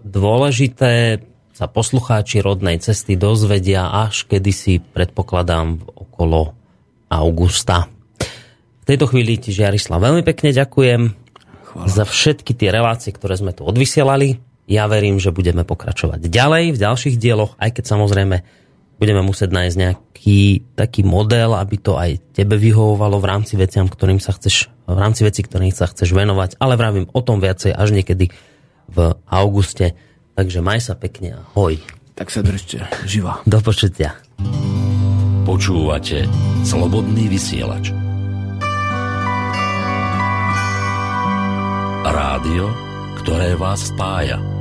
dôležité sa poslucháči rodnej cesty dozvedia až kedy si predpokladám okolo augusta. V tejto chvíli ti Žiarislav veľmi pekne ďakujem Chvala. za všetky tie relácie, ktoré sme tu odvysielali. Ja verím, že budeme pokračovať ďalej v ďalších dieloch, aj keď samozrejme budeme musieť nájsť nejaký taký model, aby to aj tebe vyhovovalo v rámci veciam, ktorým sa chceš, v rámci veci, ktorým sa chceš venovať, ale vravím o tom viacej až niekedy v auguste. Takže maj sa pekne a hoj. Tak sa držte, živa. Do počutia. Počúvate Slobodný vysielač. Rádio, ktoré vás spája.